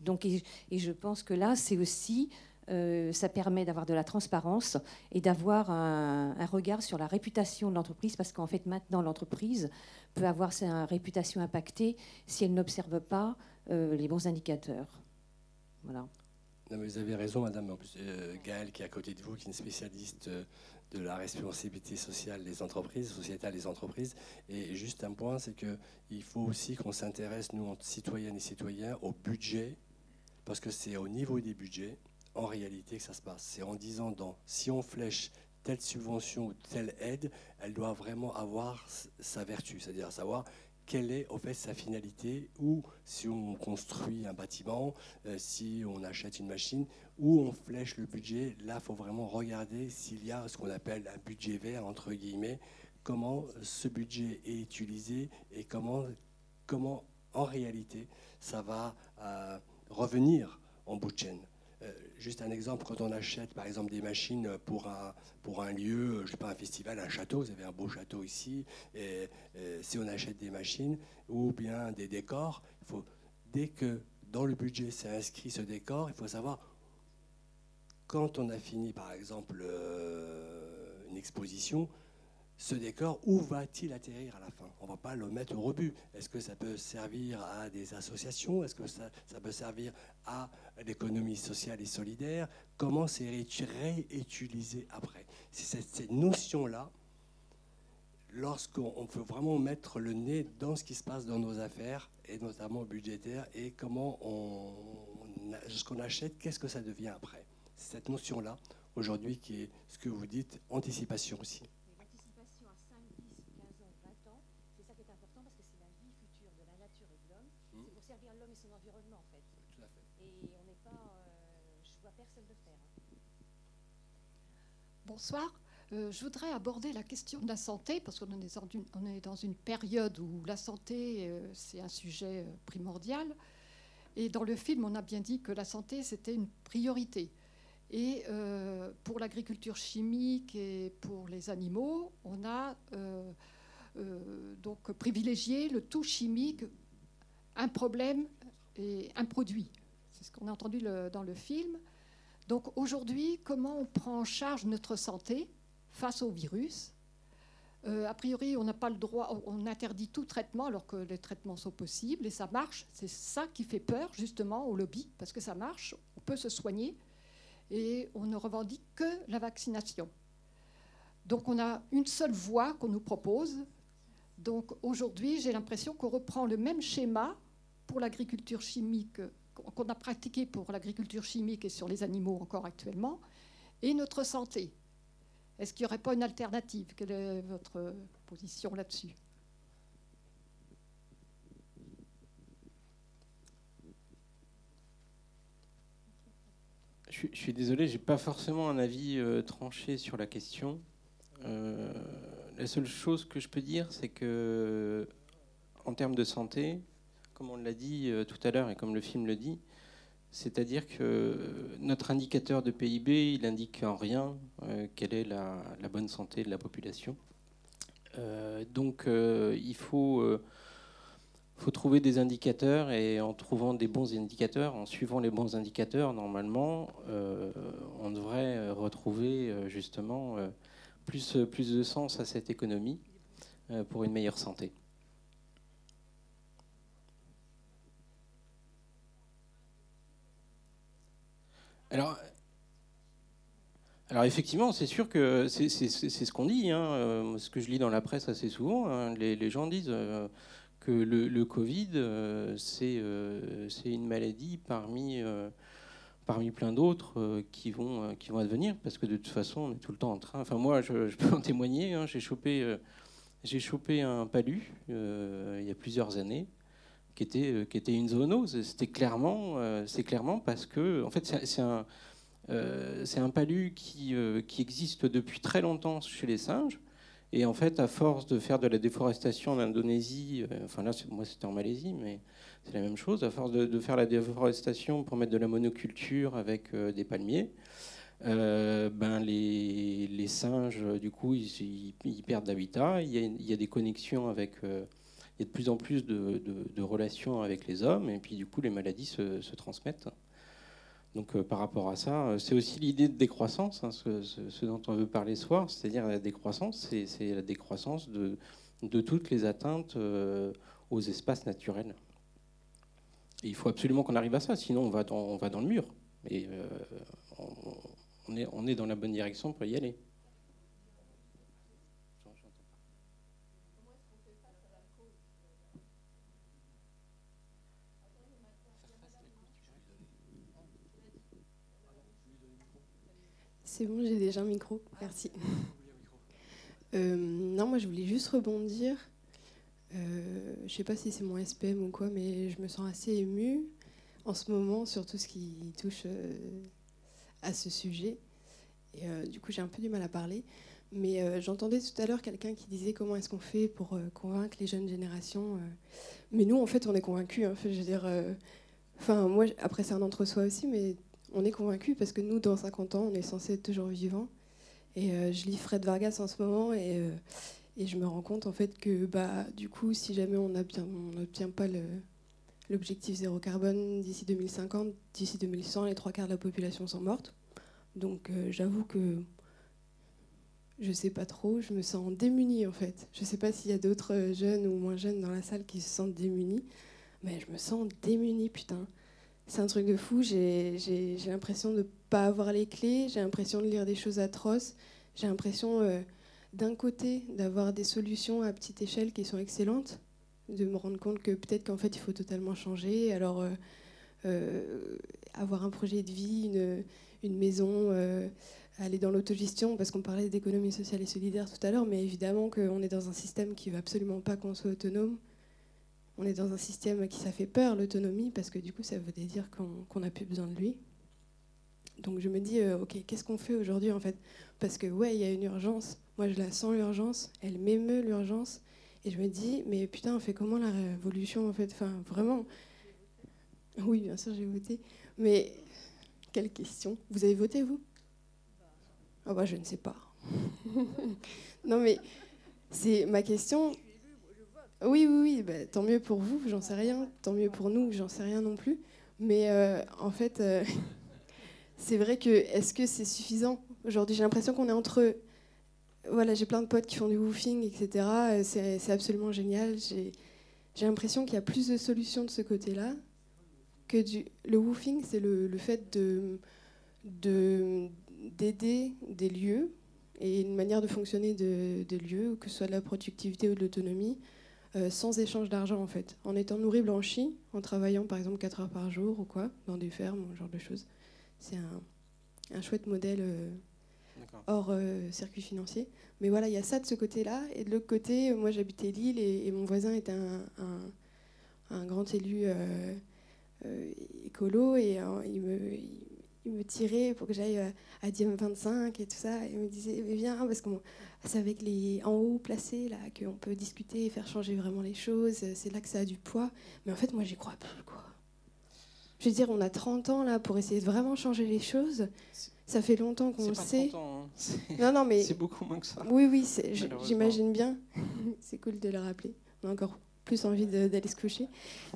H: Donc, et, je pense que là, c'est aussi euh, ça permet d'avoir de la transparence et d'avoir un, regard sur la réputation de l'entreprise, parce qu'en fait, maintenant, l'entreprise peut avoir sa réputation impactée si elle n'observe pas euh, les bons indicateurs. Voilà.
B: vous avez raison, madame. En plus, euh, Gaëlle, qui est à côté de vous, qui est une spécialiste de la responsabilité sociale des entreprises, sociétale des entreprises. Et juste un point, c'est qu'il faut aussi qu'on s'intéresse, nous, citoyennes et citoyens, au budget, parce que c'est au niveau des budgets en réalité que ça se passe. C'est en disant dans, si on flèche telle subvention ou telle aide, elle doit vraiment avoir sa vertu, c'est-à-dire savoir quelle est au fait sa finalité, ou si on construit un bâtiment, euh, si on achète une machine, où on flèche le budget. Là, il faut vraiment regarder s'il y a ce qu'on appelle un budget vert, entre guillemets, comment ce budget est utilisé et comment, comment en réalité, ça va euh, revenir en bout de chaîne. Euh, juste un exemple, quand on achète par exemple des machines pour un, pour un lieu, je sais pas, un festival, un château, vous avez un beau château ici, et, si on achète des machines ou bien des décors, il faut, dès que dans le budget c'est inscrit ce décor, il faut savoir quand on a fini par exemple euh, une exposition, ce décor, où va-t-il atterrir à la fin? On ne va pas le mettre au rebut. Est-ce que ça peut servir à des associations? Est-ce que ça, peut servir à l'économie sociale et solidaire? Comment c'est réutilisé après? C'est cette, notion-là, lorsqu'on peut vraiment mettre le nez dans ce qui se passe dans nos affaires, et notamment budgétaires, et comment on, ce qu'on achète, qu'est-ce que ça devient après? C'est cette notion-là, aujourd'hui, qui est ce que vous dites, anticipation aussi.
I: Bonsoir. Euh, je voudrais aborder la question de la santé, parce qu'on est, dans une période où la santé, euh, c'est un sujet euh, primordial. Et dans le film, on a bien dit que la santé, c'était une priorité. Et pour l'agriculture chimique et pour les animaux, on a donc privilégié le tout chimique, un problème et un produit. C'est ce qu'on a entendu dans le film. Donc aujourd'hui, comment on prend en charge notre santé face au virus euh, A priori, on n'a pas le droit, on interdit tout traitement alors que les traitements sont possibles et ça marche. C'est ça qui fait peur justement au lobby parce que ça marche, on peut se soigner et on ne revendique que la vaccination. Donc on a une seule voie qu'on nous propose. Donc aujourd'hui, j'ai l'impression qu'on reprend le même schéma pour l'agriculture chimique qu'on a pratiqué pour l'agriculture chimique et sur les animaux encore actuellement, et notre santé. Est-ce qu'il n'y aurait pas une alternative? Quelle est votre position là-dessus?
A: Je, suis désolé, je n'ai pas forcément un avis euh, tranché sur la question. Euh, la seule chose que je peux dire, c'est que en termes de santé, comme on l'a dit euh, tout à l'heure et comme le film le dit, c'est-à-dire que notre indicateur de PIB, il indique en rien euh, quelle est la, bonne santé de la population. Euh, donc il faut, faut trouver des indicateurs et en trouvant des bons indicateurs, en suivant les bons indicateurs, normalement, on devrait retrouver justement plus, plus de sens à cette économie pour une meilleure santé. Alors, effectivement, c'est sûr que c'est ce qu'on dit, hein, euh, ce que je lis dans la presse assez souvent. Hein, les, gens disent euh, que le, Covid, euh, c'est une maladie parmi, plein d'autres qui, vont, qui advenir, parce que de toute façon, on est tout le temps en train. Enfin, moi, je, peux en témoigner. Hein, j'ai chopé, j'ai chopé un palu il y a plusieurs années. Qui était, qui était une zoonose. C'était clairement, c'est clairement parce que, en fait, c'est un, euh, un palu qui, euh, qui, existe depuis très longtemps chez les singes. Et en fait, à force de faire de la déforestation en Indonésie, euh, enfin là, moi c'était en Malaisie, mais c'est la même chose, à force de, faire la déforestation pour mettre de la monoculture avec des palmiers, ben les, les, singes, du coup, ils, perdent d'habitat. Il, y a des connexions avec. Il y a de plus en plus de, relations avec les hommes, et puis du coup, les maladies se, transmettent. Donc euh, par rapport à ça, euh, c'est aussi l'idée de décroissance, hein, ce, dont on veut parler ce soir, c'est-à-dire la décroissance, c'est la décroissance de, toutes les atteintes euh, aux espaces naturels. il faut absolument qu'on arrive à ça, sinon on va dans, le mur. Et on est dans la bonne direction pour y aller.
J: C'est bon, j'ai déjà un micro. Merci. Euh, non, moi je voulais juste rebondir. Euh, je sais pas si c'est mon SPM ou quoi, mais je me sens assez émue en ce moment sur tout ce qui touche euh, à ce sujet. Et euh, du coup, j'ai un peu du mal à parler. Mais j'entendais tout à l'heure quelqu'un qui disait comment est-ce qu'on fait pour convaincre les jeunes générations. Mais nous, en fait, on est convaincus. Veux dire, enfin, moi, après, c'est un entre-soi aussi, mais on est convaincu parce que nous, dans 50 ans, on est censé être toujours vivant. Et euh, je lis Fred Vargas en ce moment et, euh, et, je me rends compte en fait que bah, du coup, si jamais on n'obtient pas l'objectif zéro carbone d'ici 2050, d'ici 2100, les trois quarts de la population sont mortes. Donc euh, j'avoue que je sais pas trop, je me sens démunie en fait. Je sais pas s'il y a d'autres jeunes ou moins jeunes dans la salle qui se sentent démunis, mais je me sens démunie, putain c'est un truc de fou. J'ai l'impression de ne pas avoir les clés, j'ai l'impression de lire des choses atroces, j'ai l'impression euh, d'un côté d'avoir des solutions à petite échelle qui sont excellentes, de me rendre compte que peut-être qu'en fait il faut totalement changer. Alors euh, euh, avoir un projet de vie, une, une maison, aller dans l'autogestion, parce qu'on parlait d'économie sociale et solidaire tout à l'heure, mais évidemment qu'on est dans un système qui ne veut absolument pas qu'on soit autonome on est dans un système qui ça fait peur, l'autonomie, parce que du coup, ça veut dire qu'on n'a plus besoin de lui. Donc je me dis, euh, ok, qu'est-ce qu'on fait aujourd'hui en fait? Parce que ouais, il y a une urgence. Moi, je la sens l'urgence. Elle m'émeut l'urgence. Et je me dis, mais putain, on fait comment la révolution en fait? Enfin, vraiment. Oui, bien sûr, j'ai voté. Mais quelle question Vous avez voté vous? Ah bah, je ne sais pas. (laughs) non mais c'est ma question. Oui, oui, oui, bah, tant mieux pour vous, j'en sais rien. Tant mieux pour nous, j'en sais rien non plus. Mais euh, en fait, euh, (laughs) c'est vrai que est-ce que c'est suffisant? Aujourd'hui J'ai l'impression qu'on est entre. Voilà, j'ai plein de potes qui font du woofing, etc. C'est absolument génial. J'ai l'impression qu'il y a plus de solutions de ce côté-là que du. Le woofing, c'est le, fait de d'aider des lieux et une manière de fonctionner de, de lieux, que ce soit de la productivité ou de l'autonomie, euh, sans échange d'argent en fait, en étant nourri blanchi, en travaillant par exemple 4 heures par jour ou quoi, dans des fermes ce genre de choses. C'est un, chouette modèle euh, hors euh, circuit financier. Mais voilà, il y a ça de ce côté-là. Et de l'autre côté, moi j'habitais Lille et, mon voisin était un, un, grand élu écolo et il me, il me tirait pour que j'aille euh, à Diem 25 et tout ça. Et il me disait, mais viens, parce que c'est avec les en haut placés là qu'on peut discuter et faire changer vraiment les choses. C'est là que ça a du poids. Mais en fait, moi, j'y crois plus, quoi. Je veux dire, on a 30 ans là pour essayer de vraiment changer les choses. Ça fait longtemps qu'on le sait.
A: Ans,
J: hein. (laughs) Non, non, mais
A: c'est beaucoup moins que ça.
J: Oui, oui, j'imagine bien. (laughs) c'est cool de le rappeler. On a encore plus envie d'aller se coucher.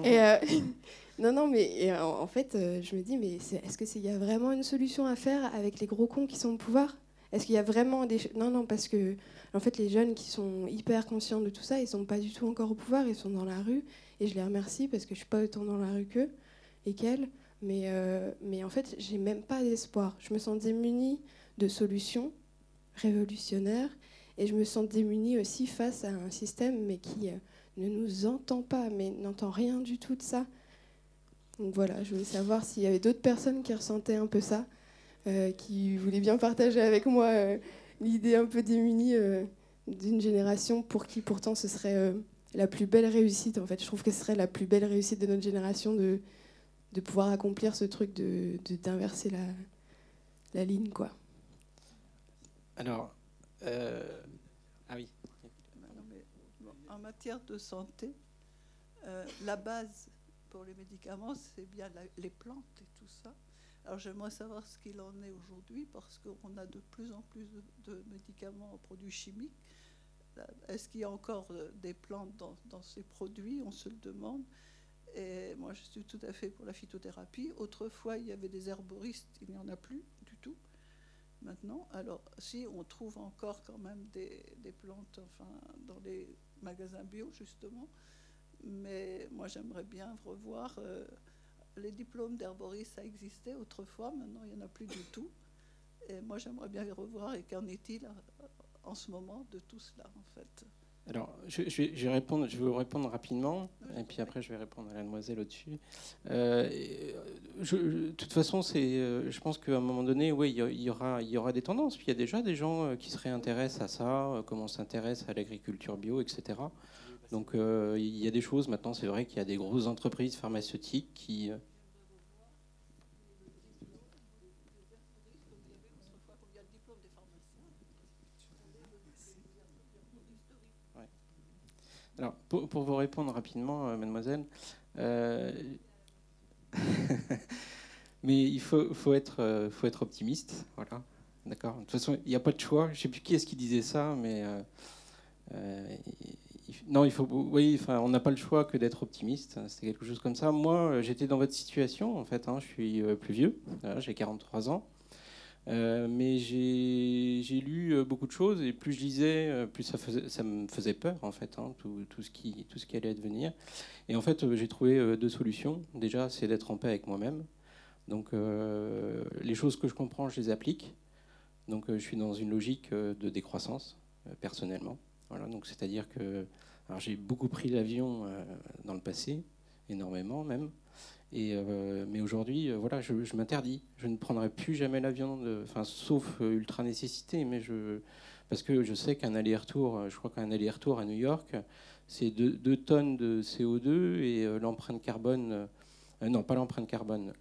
J: Et euh, (laughs) Non, non, mais en, fait, euh, je me dis, mais est-ce qu'il y a vraiment une solution à faire avec les gros cons qui sont au pouvoir? Est-ce qu'il y a vraiment des... Non, non, parce que en fait, les jeunes qui sont hyper conscients de tout ça, ils sont pas du tout encore au pouvoir, ils sont dans la rue. Et je les remercie parce que je suis pas autant dans la rue qu'eux et qu'elles. Mais, euh, mais en fait, j'ai même pas d'espoir. Je me sens démunie de solutions révolutionnaires et je me sens démunie aussi face à un système mais qui euh, ne nous entend pas, mais n'entend rien du tout de ça. Donc voilà, je voulais savoir s'il y avait d'autres personnes qui ressentaient un peu ça, euh, qui voulaient bien partager avec moi euh, l'idée un peu démunie d'une génération pour qui pourtant ce serait la plus belle réussite. En fait, je trouve que ce serait la plus belle réussite de notre génération de, de pouvoir accomplir ce truc de d'inverser la, la ligne, quoi.
A: Alors, euh, ah oui.
K: en matière de santé, euh, la base pour les médicaments, c'est bien les plantes et tout ça. Alors j'aimerais savoir ce qu'il en est aujourd'hui parce qu'on a de plus en plus de, médicaments en produits chimiques. Euh, est-ce qu'il y a encore des plantes dans, ces produits? On se le demande. Et moi, je suis tout à fait pour la phytothérapie. Autrefois, il y avait des herboristes, il n'y en a plus du tout maintenant. Alors, si on trouve encore quand même des, plantes enfin, dans les magasins bio, justement, mais moi j'aimerais bien revoir. Euh, les diplômes d'herboriste, ça existait autrefois, maintenant il n'y en a plus du tout. Et moi j'aimerais bien les revoir. Et qu'en est-il euh, en ce moment de tout cela, en fait?
A: Alors, je, vais, répondre, je vais vous répondre rapidement, et puis après, je vais répondre à la demoiselle au-dessus. Euh, de toute façon, c'est, je pense qu'à un moment donné, oui, il y, aura, il y aura des tendances. Puis il y a déjà des gens qui se réintéressent à ça, comment on s'intéresse à l'agriculture bio, etc. Donc, il y a des choses. Maintenant, c'est vrai qu'il y a des grosses entreprises pharmaceutiques qui Alors, pour, vous répondre rapidement, euh, mademoiselle, euh, (laughs) mais il faut, faut, être, euh, faut être optimiste. Voilà. D'accord? De toute façon, il n'y a pas de choix. Je ne sais plus qui est-ce qui disait ça, mais non, il faut. Oui, enfin, on n'a pas le choix que d'être optimiste. C'est quelque chose comme ça. Moi, j'étais dans votre situation, en fait. Hein. je suis plus vieux. J'ai 43 ans. Euh, mais j'ai lu euh, beaucoup de choses et plus je lisais, euh, plus ça, faisait, ça me faisait peur en fait, hein, tout, tout, ce qui, tout ce qui allait advenir. Et en fait, j'ai trouvé deux solutions. Déjà, c'est d'être en paix avec moi-même. Donc, les choses que je comprends, je les applique. Donc, je suis dans une logique de décroissance personnellement. Voilà, donc c'est-à-dire que j'ai beaucoup pris l'avion dans le passé, énormément même. Euh, mais aujourd'hui, euh, voilà, je, m'interdis. Je ne prendrai plus jamais l'avion, enfin, sauf euh, ultra nécessité, mais je, parce que je sais qu'un aller-retour, je crois qu'un aller-retour à New York, c'est 2 tonnes de CO2 et l'empreinte carbone, non, pas l'empreinte carbone,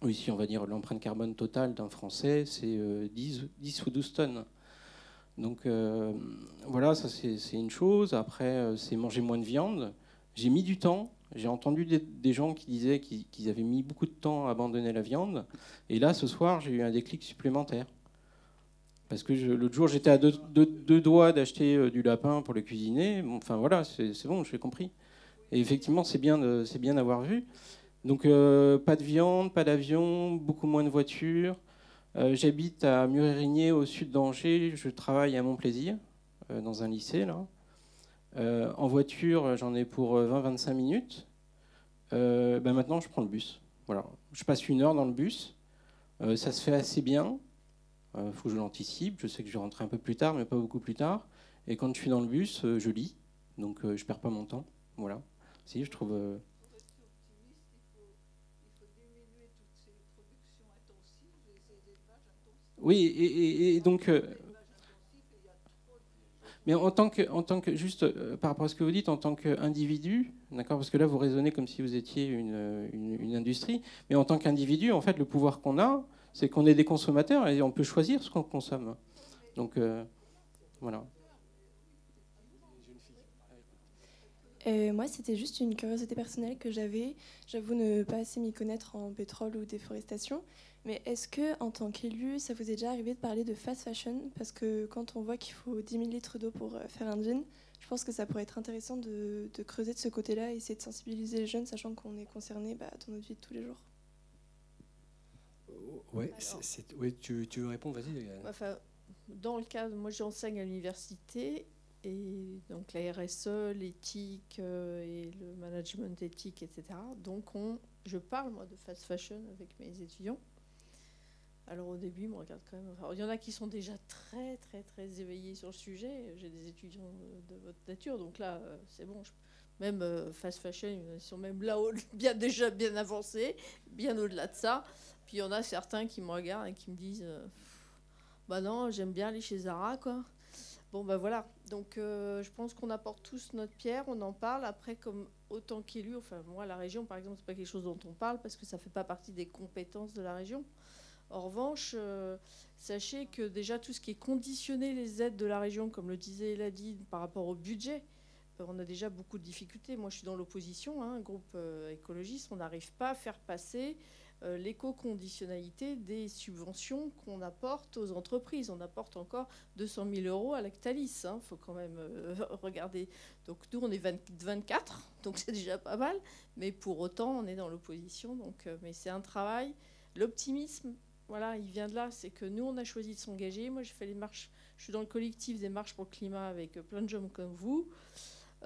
A: oui, si on va dire l'empreinte carbone totale d'un Français, c'est 10, 10, ou 12 tonnes. Donc voilà, ça c'est une chose. Après, c'est manger moins de viande. J'ai mis du temps j'ai entendu des, gens qui disaient qu'ils avaient mis beaucoup de temps à abandonner la viande. Et là, ce soir, j'ai eu un déclic supplémentaire. Parce que l'autre jour, j'étais à deux, doigts d'acheter euh, du lapin pour le cuisiner. enfin voilà, c'est bon, j'ai compris. Et effectivement, c'est bien d'avoir vu. Donc, euh, pas de viande, pas d'avion, beaucoup moins de voitures. Euh, j'habite à Murérigné, au sud d'Angers. Je travaille à mon plaisir, dans un lycée, là. Euh, en voiture, j'en ai pour 20-25 euh, minutes. Euh, ben maintenant, je prends le bus. Voilà. Je passe une heure dans le bus. ça se fait assez bien. Il faut que je l'anticipe. Je sais que je vais rentrer un peu plus tard, mais pas beaucoup plus tard. Et quand je suis dans le bus, je lis. Donc, je perds pas mon temps. Voilà. Si, je trouve. Oui, et, donc, mais en tant que, en tant que juste euh, par rapport à ce que vous dites, en tant qu'individu, d'accord, parce que là vous raisonnez comme si vous étiez une, une, industrie, mais en tant qu'individu, en fait, le pouvoir qu'on a, c'est qu'on est des consommateurs et on peut choisir ce qu'on consomme. Donc euh, voilà.
L: Euh, moi, c'était juste une curiosité personnelle que j'avais. J'avoue ne pas assez m'y connaître en pétrole ou déforestation. Mais est-ce que, en tant qu'élu, ça vous est déjà arrivé de parler de fast fashion? Parce que quand on voit qu'il faut 10 000 litres d'eau pour euh, faire un jean, je pense que ça pourrait être intéressant de, creuser de ce côté-là et essayer de sensibiliser les jeunes, sachant qu'on est concerné bah, dans notre vie de tous les jours.
B: ouais, oui, tu, tu réponds, vas-y.
G: Enfin, dans le cadre, moi j'enseigne à l'université et donc la RSE, l'éthique euh, et le management éthique, etc. Donc on, je parle moi de fast fashion avec mes étudiants. Alors au début, ils me il y en a qui sont déjà très très très éveillés sur le sujet. J'ai des étudiants de, votre nature, donc là euh, c'est bon. même euh, fast fashion, ils sont même là-haut, (laughs) bien déjà bien avancés, bien au-delà de ça. Puis il y en a certains qui me regardent et qui me disent, bah non, j'aime bien aller chez Zara, quoi. Bon, ben voilà. Donc, euh, je pense qu'on apporte tous notre pierre, on en parle. Après, comme autant qu'élu, enfin, moi, la région, par exemple, c'est pas quelque chose dont on parle parce que ça fait pas partie des compétences de la région. En revanche, euh, sachez que déjà tout ce qui est conditionné les aides de la région, comme le disait Eladi, par rapport au budget, euh, on a déjà beaucoup de difficultés. Moi, je suis dans l'opposition, un hein, groupe écologiste, on n'arrive pas à faire passer euh, l'éco-conditionnalité des subventions qu'on apporte aux entreprises. On apporte encore 200 000 euros à Lactalis. Il hein, faut quand même euh, (laughs) regarder. Donc nous, on est 24, donc c'est déjà pas mal. Mais pour autant, on est dans l'opposition. Euh, mais c'est un travail. L'optimisme, voilà, il vient de là. C'est que nous, on a choisi de s'engager. Moi, j'ai fait les marches. Je suis dans le collectif des marches pour le climat avec plein de gens comme vous.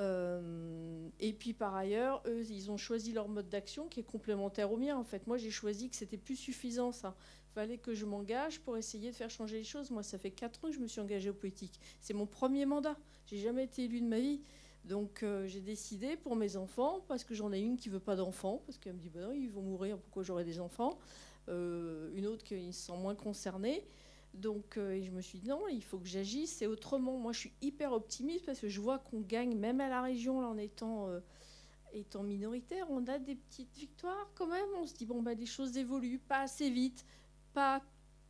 G: Euh, et puis par ailleurs, eux, ils ont choisi leur mode d'action qui est complémentaire au mien. En fait, moi, j'ai choisi que c'était plus suffisant ça. Fallait que je m'engage pour essayer de faire changer les choses. Moi, ça fait quatre ans que je me suis engagée aux politiques. C'est mon premier mandat. J'ai jamais été élue de ma vie. Donc euh, j'ai décidé pour mes enfants, parce que j'en ai une qui veut pas d'enfants, parce qu'elle me dit bah non, ils vont mourir, pourquoi j'aurai des enfants? euh, Une autre qui se sent moins concernée. Donc euh, je me suis dit non, il faut que j'agisse. C'est autrement. Moi, je suis hyper optimiste parce que je vois qu'on gagne, même à la région, en étant, euh, étant minoritaire, on a des petites victoires quand même. On se dit bon, bah, des choses évoluent, pas assez vite, pas,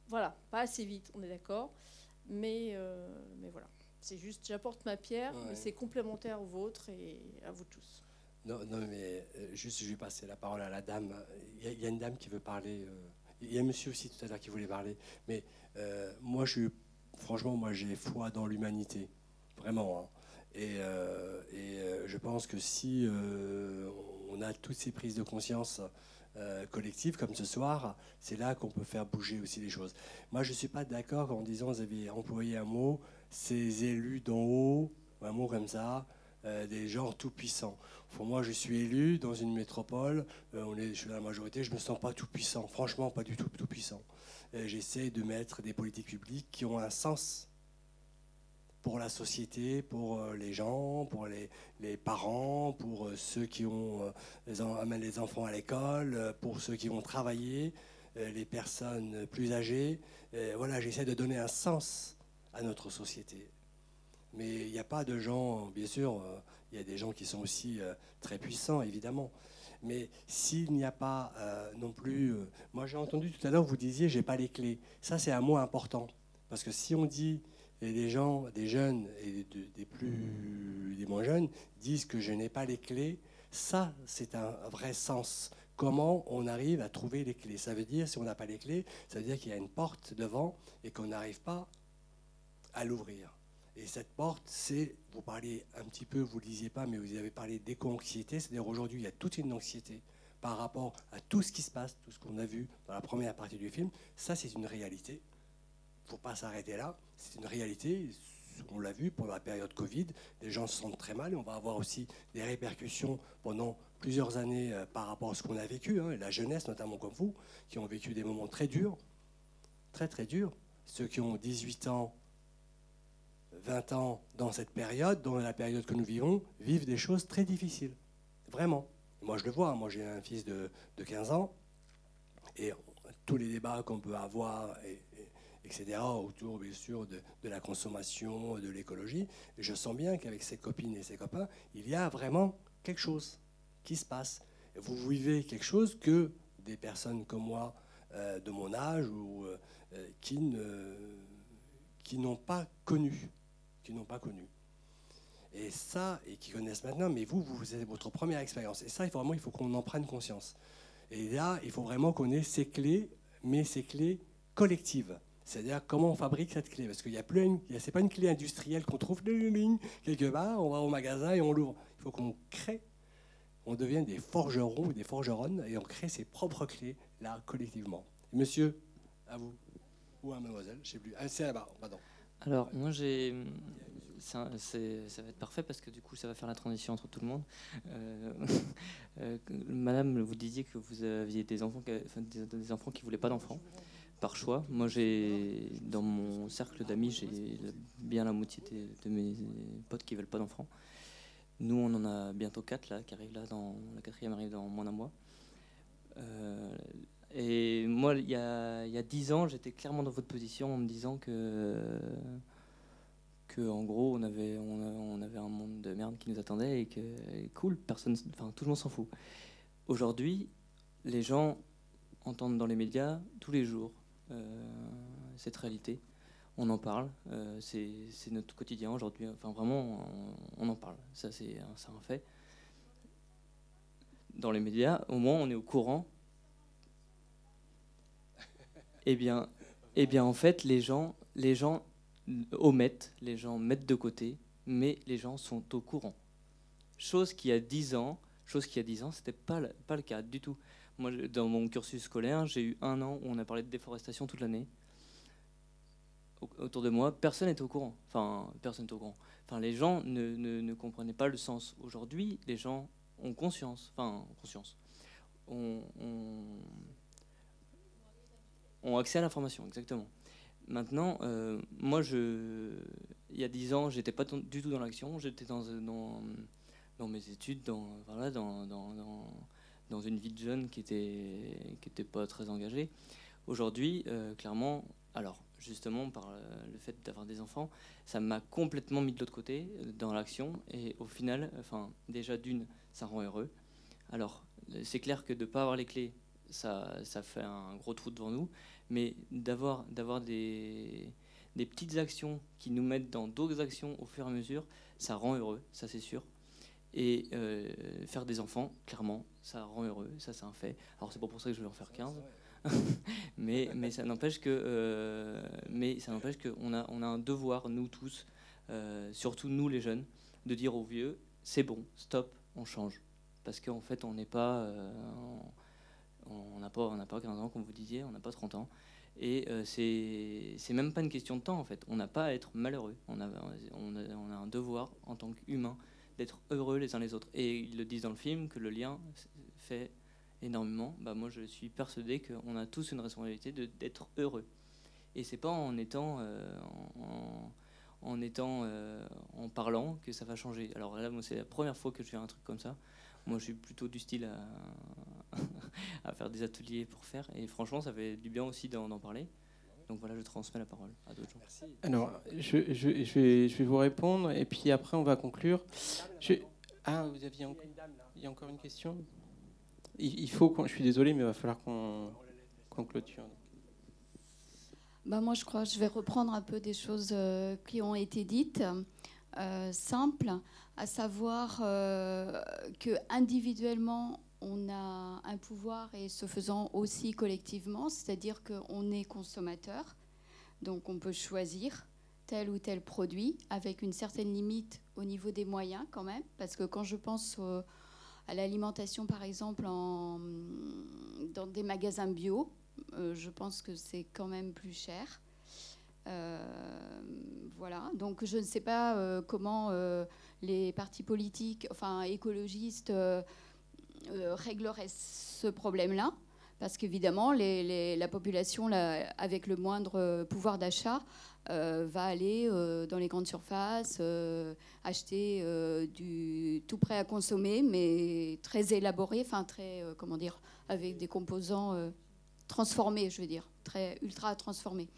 G: voilà, pas assez vite, on est d'accord. Mais, euh, mais voilà, c'est juste, j'apporte ma pierre, mais c'est complémentaire au vôtre et à vous tous.
B: Non, non mais juste, je vais passer la parole à la dame. Il y, a une dame qui veut parler. Il y a un monsieur aussi tout à l'heure qui voulait parler. Mais euh, moi, je franchement, moi, j'ai foi dans l'humanité, vraiment. Hein. Et, euh, euh, je pense que si on a toutes ces prises de conscience collectives comme ce soir, c'est là qu'on peut faire bouger aussi les choses. Moi, je ne suis pas d'accord en disant, vous avez employé un mot, ces élus d'en haut, un mot comme ça, des gens tout puissants. Pour moi, je suis élu dans une métropole, je suis dans la majorité, je ne me sens pas tout puissant, franchement pas du tout tout puissant. Euh, j'essaie de mettre des politiques publiques qui ont un sens pour la société, pour euh, les gens, pour les, parents, pour euh, ceux qui ont, amènent les enfants à l'école, pour ceux qui vont travailler, les personnes plus âgées. Voilà, j'essaie de donner un sens à notre société. Mais il n'y a pas de gens, bien sûr, il y a des gens qui sont aussi très puissants, évidemment. Mais s'il n'y a pas euh, non plus... Euh, moi j'ai entendu tout à l'heure, vous disiez, j'ai pas les clés. Ça c'est un mot important. Parce que si on dit, et des gens, des jeunes et des, plus, des moins jeunes, disent que je n'ai pas les clés, ça c'est un vrai sens. Comment on arrive à trouver les clés? Ça veut dire, si on n'a pas les clés, ça veut dire qu'il y a une porte devant et qu'on n'arrive pas à l'ouvrir. Et cette porte, c'est, vous parlez un petit peu, vous ne le pas, mais vous avez parlé d'éco-anxiété. C'est-à-dire aujourd'hui, il y a toute une anxiété par rapport à tout ce qui se passe, tout ce qu'on a vu dans la première partie du film. Ça, c'est une réalité. Il ne faut pas s'arrêter là. C'est une réalité. On l'a vu pendant la période Covid. Les gens se sentent très mal et on va avoir aussi des répercussions pendant plusieurs années euh, par rapport à ce qu'on a vécu. Hein. la jeunesse, notamment comme vous, qui ont vécu des moments très durs. Très, très durs. Ceux qui ont 18 ans, 20 ans dans cette période, dans la période que nous vivons, vivent des choses très difficiles. Vraiment. Moi, je le vois. Moi, j'ai un fils de, 15 ans. Et tous les débats qu'on peut avoir, et, etc., autour, bien sûr, de, la consommation, de l'écologie, je sens bien qu'avec ses copines et ses copains, il y a vraiment quelque chose qui se passe. Vous vivez quelque chose que des personnes comme moi, euh, de mon âge, ou euh, qui n'ont pas connu n'ont pas connu. Et ça, et qui connaissent maintenant, mais vous, vous avez votre première expérience. Et ça, il faut vraiment, il faut qu'on en prenne conscience. Et là, il faut vraiment qu'on ait ces clés, mais ces clés collectives. C'est-à-dire comment on fabrique cette clé. Parce qu'il n'y a plus une, c'est pas une clé industrielle qu'on trouve quelque part, on va au magasin et on l'ouvre. Il faut qu'on crée, on devienne des forgerons ou des forgeronnes et on crée ses propres clés, là, collectivement. Monsieur, à vous. Ou à mademoiselle, je sais plus. Ah, c'est là-bas, pardon.
M: Alors, moi, j'ai. Ça, va être parfait parce que du coup, ça va faire la transition entre tout le monde. Euh, (laughs) euh, Madame, vous disiez que vous aviez des enfants, qui- enfin, des, enfants qui voulaient pas d'enfants par choix. Moi, j'ai dans mon cercle d'amis, j'ai bien la moitié de mes potes qui veulent pas d'enfants. Nous, on en a bientôt quatre là, qui arrivent là. Dans la quatrième arrive dans moins d'un mois. Euh, et moi, il y a, 10 ans, j'étais clairement dans votre position en me disant que, que en gros, on avait, on, avait un monde de merde qui nous attendait et que cool, personne, enfin, tout le monde s'en fout. Aujourd'hui, les gens entendent dans les médias tous les jours euh, cette réalité. On en parle, euh, c'est notre quotidien aujourd'hui. Enfin, vraiment, on, en parle. Ça, c'est un fait. Dans les médias, au moins, on est au courant eh bien, eh bien, en fait, les gens, les gens omettent, les gens mettent de côté, mais les gens sont au courant. Chose qui a 10 ans, chose qui a 10 ans, c'était pas le- pas le cas du tout. Moi, dans mon cursus scolaire, j'ai eu un an où on a parlé de déforestation toute l'année. Au- Autour de moi, personne n'était au courant. Enfin, personne n'était au courant. Enfin, les gens ne, comprenaient pas le sens. Aujourd'hui, les gens ont conscience. Enfin, conscience. On, on- ont accès à l'information, exactement. Maintenant, euh, moi, il y a 10 ans, j'étais pas du tout dans l'action, j'étais dans, dans, mes études, dans, voilà, dans, dans, une vie de jeune qui était, qui était pas très engagée. Aujourd'hui, euh, clairement, alors justement par euh, le fait d'avoir des enfants, ça m'a complètement mis de l'autre côté euh, dans l'action et au final, enfin déjà d'une, ça rend heureux. Alors c'est clair que de ne pas avoir les clés, ça, ça fait un gros trou devant nous, mais d'avoir d'avoir des, des petites actions qui nous mettent dans d'autres actions au fur et à mesure, ça rend heureux, ça c'est sûr. Et euh, faire des enfants, clairement, ça rend heureux, ça c'est un fait. Alors c'est pas pour ça que je vais en faire 15, (laughs) mais, mais ça n'empêche que, euh, mais ça n'empêche qu'on a, on a un devoir, nous tous, euh, surtout nous les jeunes, de dire aux vieux, c'est bon, stop, on change. Parce qu'en fait, on n'est pas, on on n'a pas, on pas 15 ans, comme vous disiez, on n'a pas 30 ans. Et euh, c'est même pas une question de temps, en fait. On n'a pas à être malheureux. On a, on a, un devoir, en tant qu'humain, d'être heureux les uns les autres. Et ils le disent dans le film, que le lien fait énormément. Bah, moi, je suis persuadé qu'on a tous une responsabilité d'être heureux. Et c'est pas en étant, euh, en, en étant, euh, en parlant que ça va changer. Alors là, c'est la première fois que je fais un truc comme ça. Moi, je suis plutôt du style à, (laughs) à faire des ateliers pour faire. Et franchement, ça fait du bien aussi d'en parler. Donc voilà, je transmets la parole à d'autres gens.
A: Alors, je, je- je vais, je vais vous répondre et puis après on va conclure. Je- Ah, vous aviez encore, il y a encore une question? Il, il faut qu'on, je suis désolé, mais il va falloir qu'on qu'on clôture.
N: Bah, moi, je crois que je vais reprendre un peu des choses euh, qui ont été dites, euh, simples, à savoir euh, que individuellement, on a un pouvoir et ce faisant aussi collectivement, c'est-à-dire qu'on est consommateur, donc on peut choisir tel ou tel produit avec une certaine limite au niveau des moyens quand même, parce que quand je pense à l'alimentation par exemple dans des magasins bio, euh, je pense que c'est quand même plus cher. Euh, voilà, donc je ne sais pas euh, comment euh, les partis politiques, enfin écologistes, régleraient ce problème-là, parce qu'évidemment, la population, avec le moindre pouvoir d'achat, va aller dans les grandes surfaces, acheter du tout prêt à consommer, mais très élaboré, enfin très, comment dire, avec des composants transformés, je veux dire, très ultra transformés.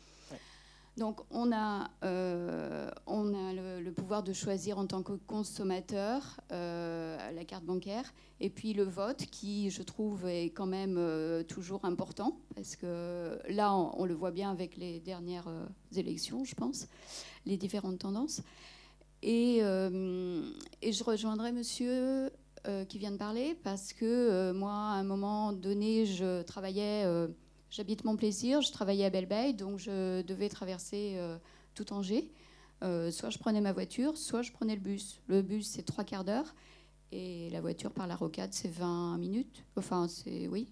N: Donc on a, euh, le, pouvoir de choisir en tant que consommateur euh, la carte bancaire et puis le vote qui, je trouve, est quand même euh, toujours important parce que là, on, le voit bien avec les dernières élections, je pense, les différentes tendances. Et, je rejoindrai monsieur qui vient de parler parce que moi, à un moment donné, je travaillais, j'habite mon plaisir, je travaillais à Belle-Baye, donc je devais traverser euh, tout Angers. Euh, soit je prenais ma voiture, soit je prenais le bus. Le bus, c'est trois quarts d'heure. Et la voiture par la rocade, c'est 20 minutes. Enfin, c'est. Oui.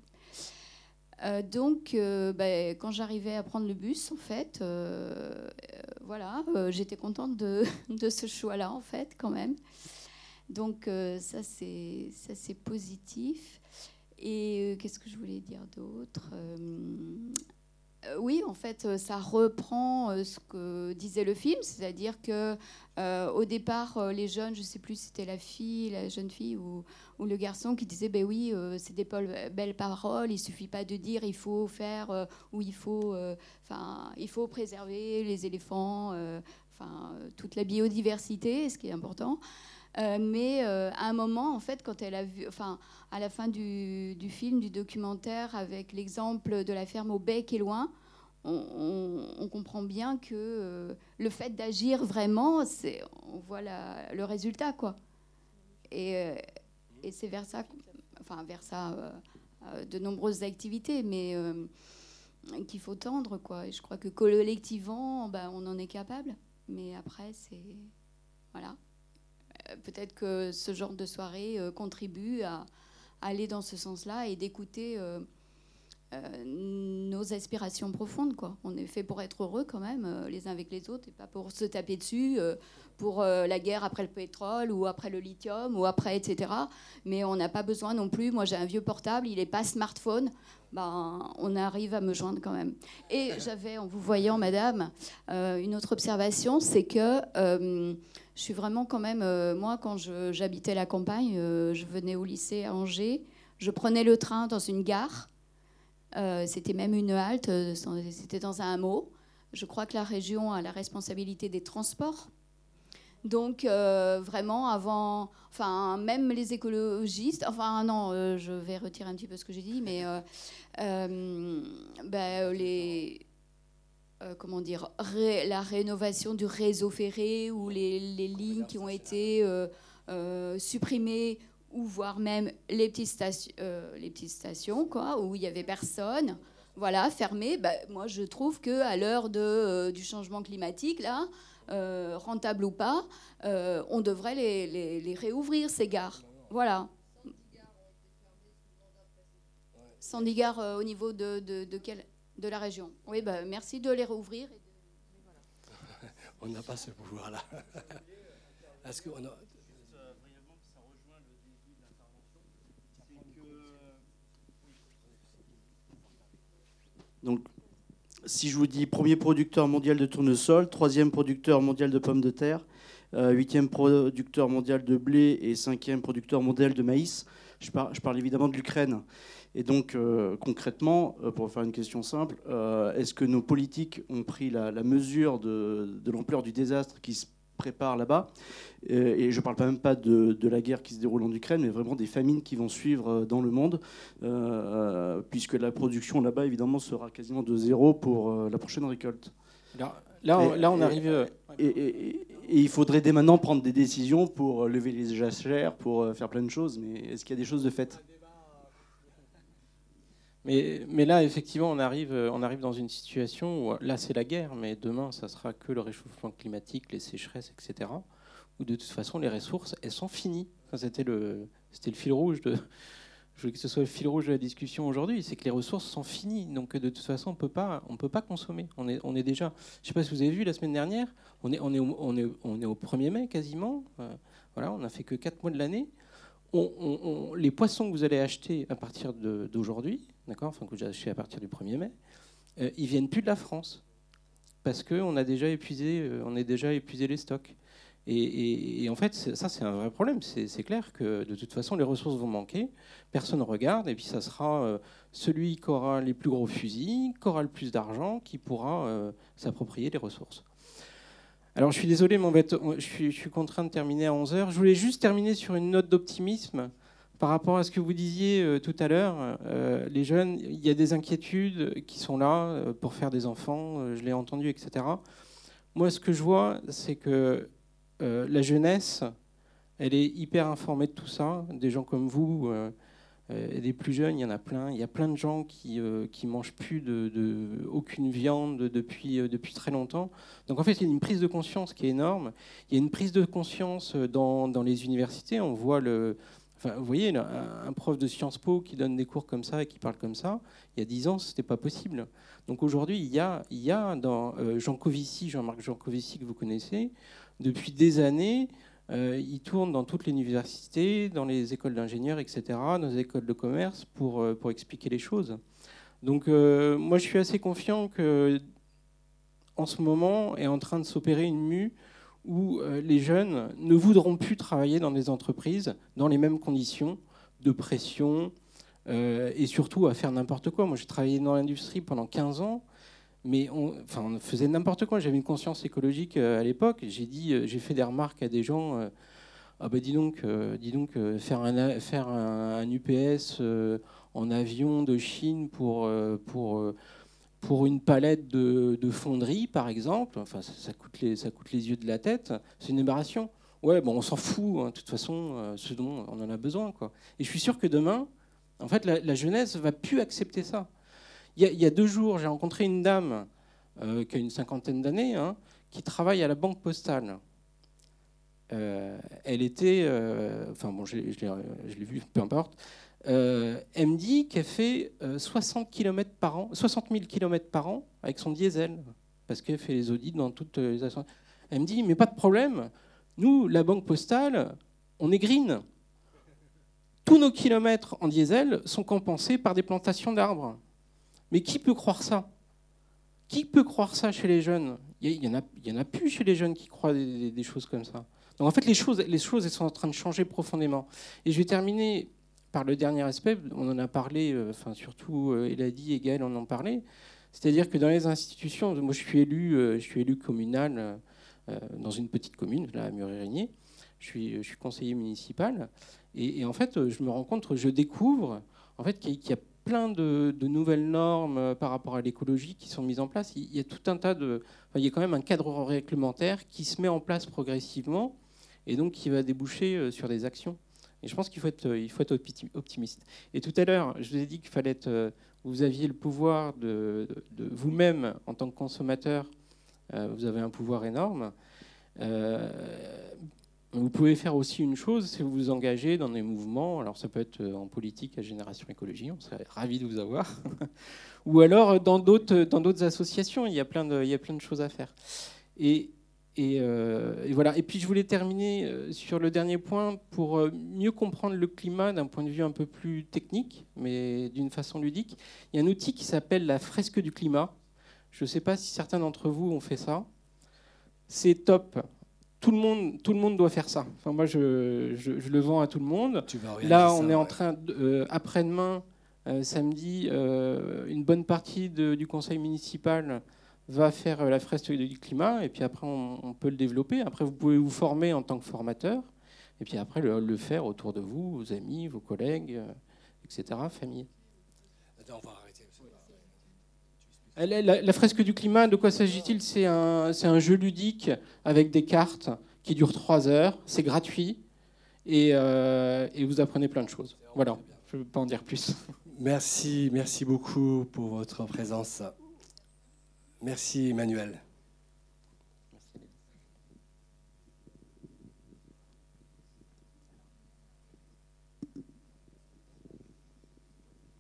N: Euh, donc, ben, quand j'arrivais à prendre le bus, en fait, voilà, j'étais contente (laughs) de, ce choix-là, en fait, quand même. Donc, ça, c'est positif. Et qu'est-ce que je voulais dire d'autre euh, oui, en fait, euh, ça reprend euh, ce que disait le film, c'est-à-dire que au départ, les jeunes, je ne sais plus si c'était la fille, la jeune fille ou, le garçon qui disait, ben oui, c'est des belles paroles, il suffit pas de dire, il faut faire ou il faut, enfin, il faut préserver les éléphants, enfin, toute la biodiversité, ce qui est important. Mais à un moment, en fait, quand elle a vu, enfin, à la fin du, film, du documentaire, avec l'exemple de la ferme au bec et loin, on, comprend bien que euh, le fait d'agir vraiment, on voit le résultat, quoi. Et, euh, c'est vers ça, enfin vers ça, euh, de nombreuses activités, mais qu'il faut tendre, quoi. Et je crois que collectivement, ben, on en est capable, mais après, c'est voilà. Peut-être que ce genre de soirée contribue à, aller dans ce sens-là et d'écouter euh, nos aspirations profondes. Quoi. On est fait pour être heureux quand même, euh, les uns avec les autres, et pas pour se taper dessus, euh, pour la guerre après le pétrole, ou après le lithium, ou après, etc. Mais on n'a pas besoin non plus. Moi, j'ai un vieux portable, il n'est pas smartphone. Ben, on arrive à me joindre quand même. Et j'avais, en vous voyant, madame, une autre observation, c'est que je suis vraiment quand même, moi, quand j'habitais la campagne, je venais au lycée à Angers, je prenais le train dans une gare, euh, c'était même une halte, euh, c'était dans un hameau. Je crois que la région a la responsabilité des transports. Donc euh, vraiment avant, enfin même les écologistes, enfin non, je vais retirer un petit peu ce que j'ai dit, mais ben, les, comment dire, la rénovation du réseau ferré ou les, les lignes qui ont été supprimées ou voire même les petites stations, euh, les petites stations quoi, où il y avait personne, voilà, fermées. Bah, moi, je trouve que à l'heure euh, du changement climatique, là, euh, rentable ou pas, on devrait les, réouvrir ces gares. Voilà. 110 gares au niveau de, de, de, de la région. Oui, bah, merci de les réouvrir.
B: on n'a pas ce pouvoir-là. Est-ce qu'on a...
F: Donc, si je vous dis premier producteur mondial de tournesol, troisième producteur mondial de pommes de terre, euh, huitième producteur mondial de blé et cinquième producteur mondial de maïs, je, parle évidemment de l'Ukraine. Et donc, euh, concrètement, euh, pour faire une question simple, est-ce que nos politiques ont pris la, mesure de, l'ampleur du désastre qui se prépare là-bas. Euh, et je ne parle pas même pas de, la guerre qui se déroule en Ukraine, mais vraiment des famines qui vont suivre euh, dans le monde, euh, puisque la production là-bas, évidemment, sera quasiment de zéro pour la prochaine récolte.
A: là, on, là, on arrive...
F: Et, il faudrait dès maintenant prendre des décisions pour lever les jachères, pour faire plein de choses, mais est-ce qu'il y a des choses de faites?
A: Mais, là, effectivement, on arrive, on arrive dans une situation où là, c'est la guerre, mais demain, ça sera que le réchauffement climatique, les sécheresses, etc. Où de toute façon, les ressources, elles sont finies. c'était le, fil rouge de, je veux que ce soit le fil rouge de la discussion aujourd'hui, c'est que les ressources sont finies. Donc de toute façon, on on peut pas consommer. On est, déjà. Je sais pas si vous avez vu la semaine dernière. On est, au, on est, on est au 1er mai quasiment. Euh, voilà, on n'a fait que 4 mois de l'année. Les poissons que vous allez acheter à partir d'aujourd'hui, d'accord, enfin à partir du 1er mai, euh, ils viennent plus de la France parce qu'on a déjà épuisé, euh, on a déjà épuisé les stocks. Et, en fait, ça, c'est un vrai problème. C'est clair que de toute façon, les ressources vont manquer, personne ne regarde, et puis ça sera euh, celui qui aura les plus gros fusils, qui aura le plus d'argent, qui pourra euh, s'approprier les ressources. Alors, je suis désolé, mais je suis, je suis contraint de terminer à 11h. Je voulais juste terminer sur une note d'optimisme par rapport à ce que vous disiez euh, tout à l'heure. les jeunes, il y a des inquiétudes qui sont là pour faire des enfants, je l'ai entendu, etc. Moi, ce que je vois, c'est que euh, la jeunesse, elle est hyper informée de tout ça. Des gens comme vous, euh, euh, des plus jeunes, il y en a plein. Il y a plein de gens qui qui mangent plus de, aucune viande depuis depuis très longtemps. Donc en fait, il y a une prise de conscience qui est énorme. Il y a une prise de conscience dans, dans les universités. On voit le Vous voyez, un, prof de Sciences Po qui donne des cours comme ça et qui parle comme ça, il y a dix ans, ce n'était pas possible. Donc aujourd'hui, il y a, il y a dans euh, Jean-Marc Jean Covici que vous connaissez, depuis des années, euh, il tourne dans toutes les universités, dans les écoles d'ingénieurs, etc., dans les écoles de commerce pour, euh, pour expliquer les choses. Donc moi, je suis assez confiant que en ce moment est en train de s'opérer une mue où euh, les jeunes ne voudront plus travailler dans des entreprises dans les mêmes conditions de pression euh, et surtout à faire n'importe quoi. Moi, j'ai travaillé dans l'industrie pendant 15 ans, mais on, faisait n'importe quoi. J'avais une conscience écologique euh, à l'époque. J'ai dit, j'ai fait des remarques à des gens. ah ben dis donc, dis donc, faire un, UPS en avion de Chine pour pour une palette de, fonderie, par exemple, enfin, ça, coûte les, yeux de la tête, c'est une émbarration. Ouais, bon, on s'en fout, hein, de toute façon, euh, ce dont on en a besoin. Quoi. Et je suis sûr que demain, en fait, la, jeunesse va plus accepter ça. Il y, a, deux jours, j'ai rencontré une dame euh, qui a une cinquantaine d'années, hein, qui travaille à la banque postale. Euh, elle était, enfin bon, je, je l'ai vu, peu importe. Euh, me dit qu'elle fait 60, km par an, 60 000 km par an avec son diesel, parce qu'elle fait les audits dans toutes les Elle me dit, mais pas de problème, nous, la banque postale, on est green. Tous nos kilomètres en diesel sont compensés par des plantations d'arbres. Mais qui peut croire ça? Qui peut croire ça chez les jeunes? Il n'y en, en, a plus chez les jeunes qui croient des, des, choses comme ça. Donc en fait, les choses, les choses elles sont en train de changer profondément. Et je vais terminer par le dernier aspect, on en a parlé, euh, enfin surtout euh, Eladi et Gaël en ont parlé, c'est-à-dire que dans les institutions, moi je suis élu, euh, je suis élu communal dans une petite commune, là à suis, je suis conseiller municipal, et, en fait je me rends compte, je découvre en fait qu'il y a plein de, nouvelles normes par rapport à l'écologie qui sont mises en place. Il y a tout un tas de, il y a quand même un cadre réglementaire qui se met en place progressivement et donc qui va déboucher sur des actions. Et je pense qu'il faut être, il faut être optimiste. Et tout à l'heure, je vous ai dit qu'il fallait être, euh, vous aviez le pouvoir de, vous-même, en tant que consommateur, euh, vous avez un pouvoir énorme. Euh, vous pouvez faire aussi une chose, c'est vous vous engager dans des mouvements. Alors ça peut être en politique à Génération Écologie, on serait ravis de vous avoir. (laughs) Ou alors dans d'autres, dans d'autres associations, il y, a plein de, il y a plein de choses à faire. Et, euh, et, voilà. Et puis je voulais terminer euh, sur le dernier point pour euh, mieux comprendre le climat d'un point de vue un peu plus technique, mais d'une façon ludique. Il y a un outil qui s'appelle la fresque du climat. Je ne sais pas si certains d'entre vous ont fait ça. C'est top. Tout le monde, tout le monde doit faire ça. Enfin, moi, je, je, le vends à tout le monde. Là, on est en train, après-demain, samedi, une bonne partie du conseil municipal va faire euh, la fresque du climat, et puis après, on, peut le développer. Après, vous pouvez vous former en tant que formateur, et puis après, le, faire autour de vous, vos amis, vos collègues, euh, etc., famille. La, fresque du climat, de quoi s'agit-il? C'est un, un, jeu ludique avec des cartes qui dure trois heures. C'est gratuit et, euh, et, vous apprenez plein de choses. Voilà, je ne veux pas en dire plus.
B: Merci, merci beaucoup pour votre présence. Merci Emmanuel.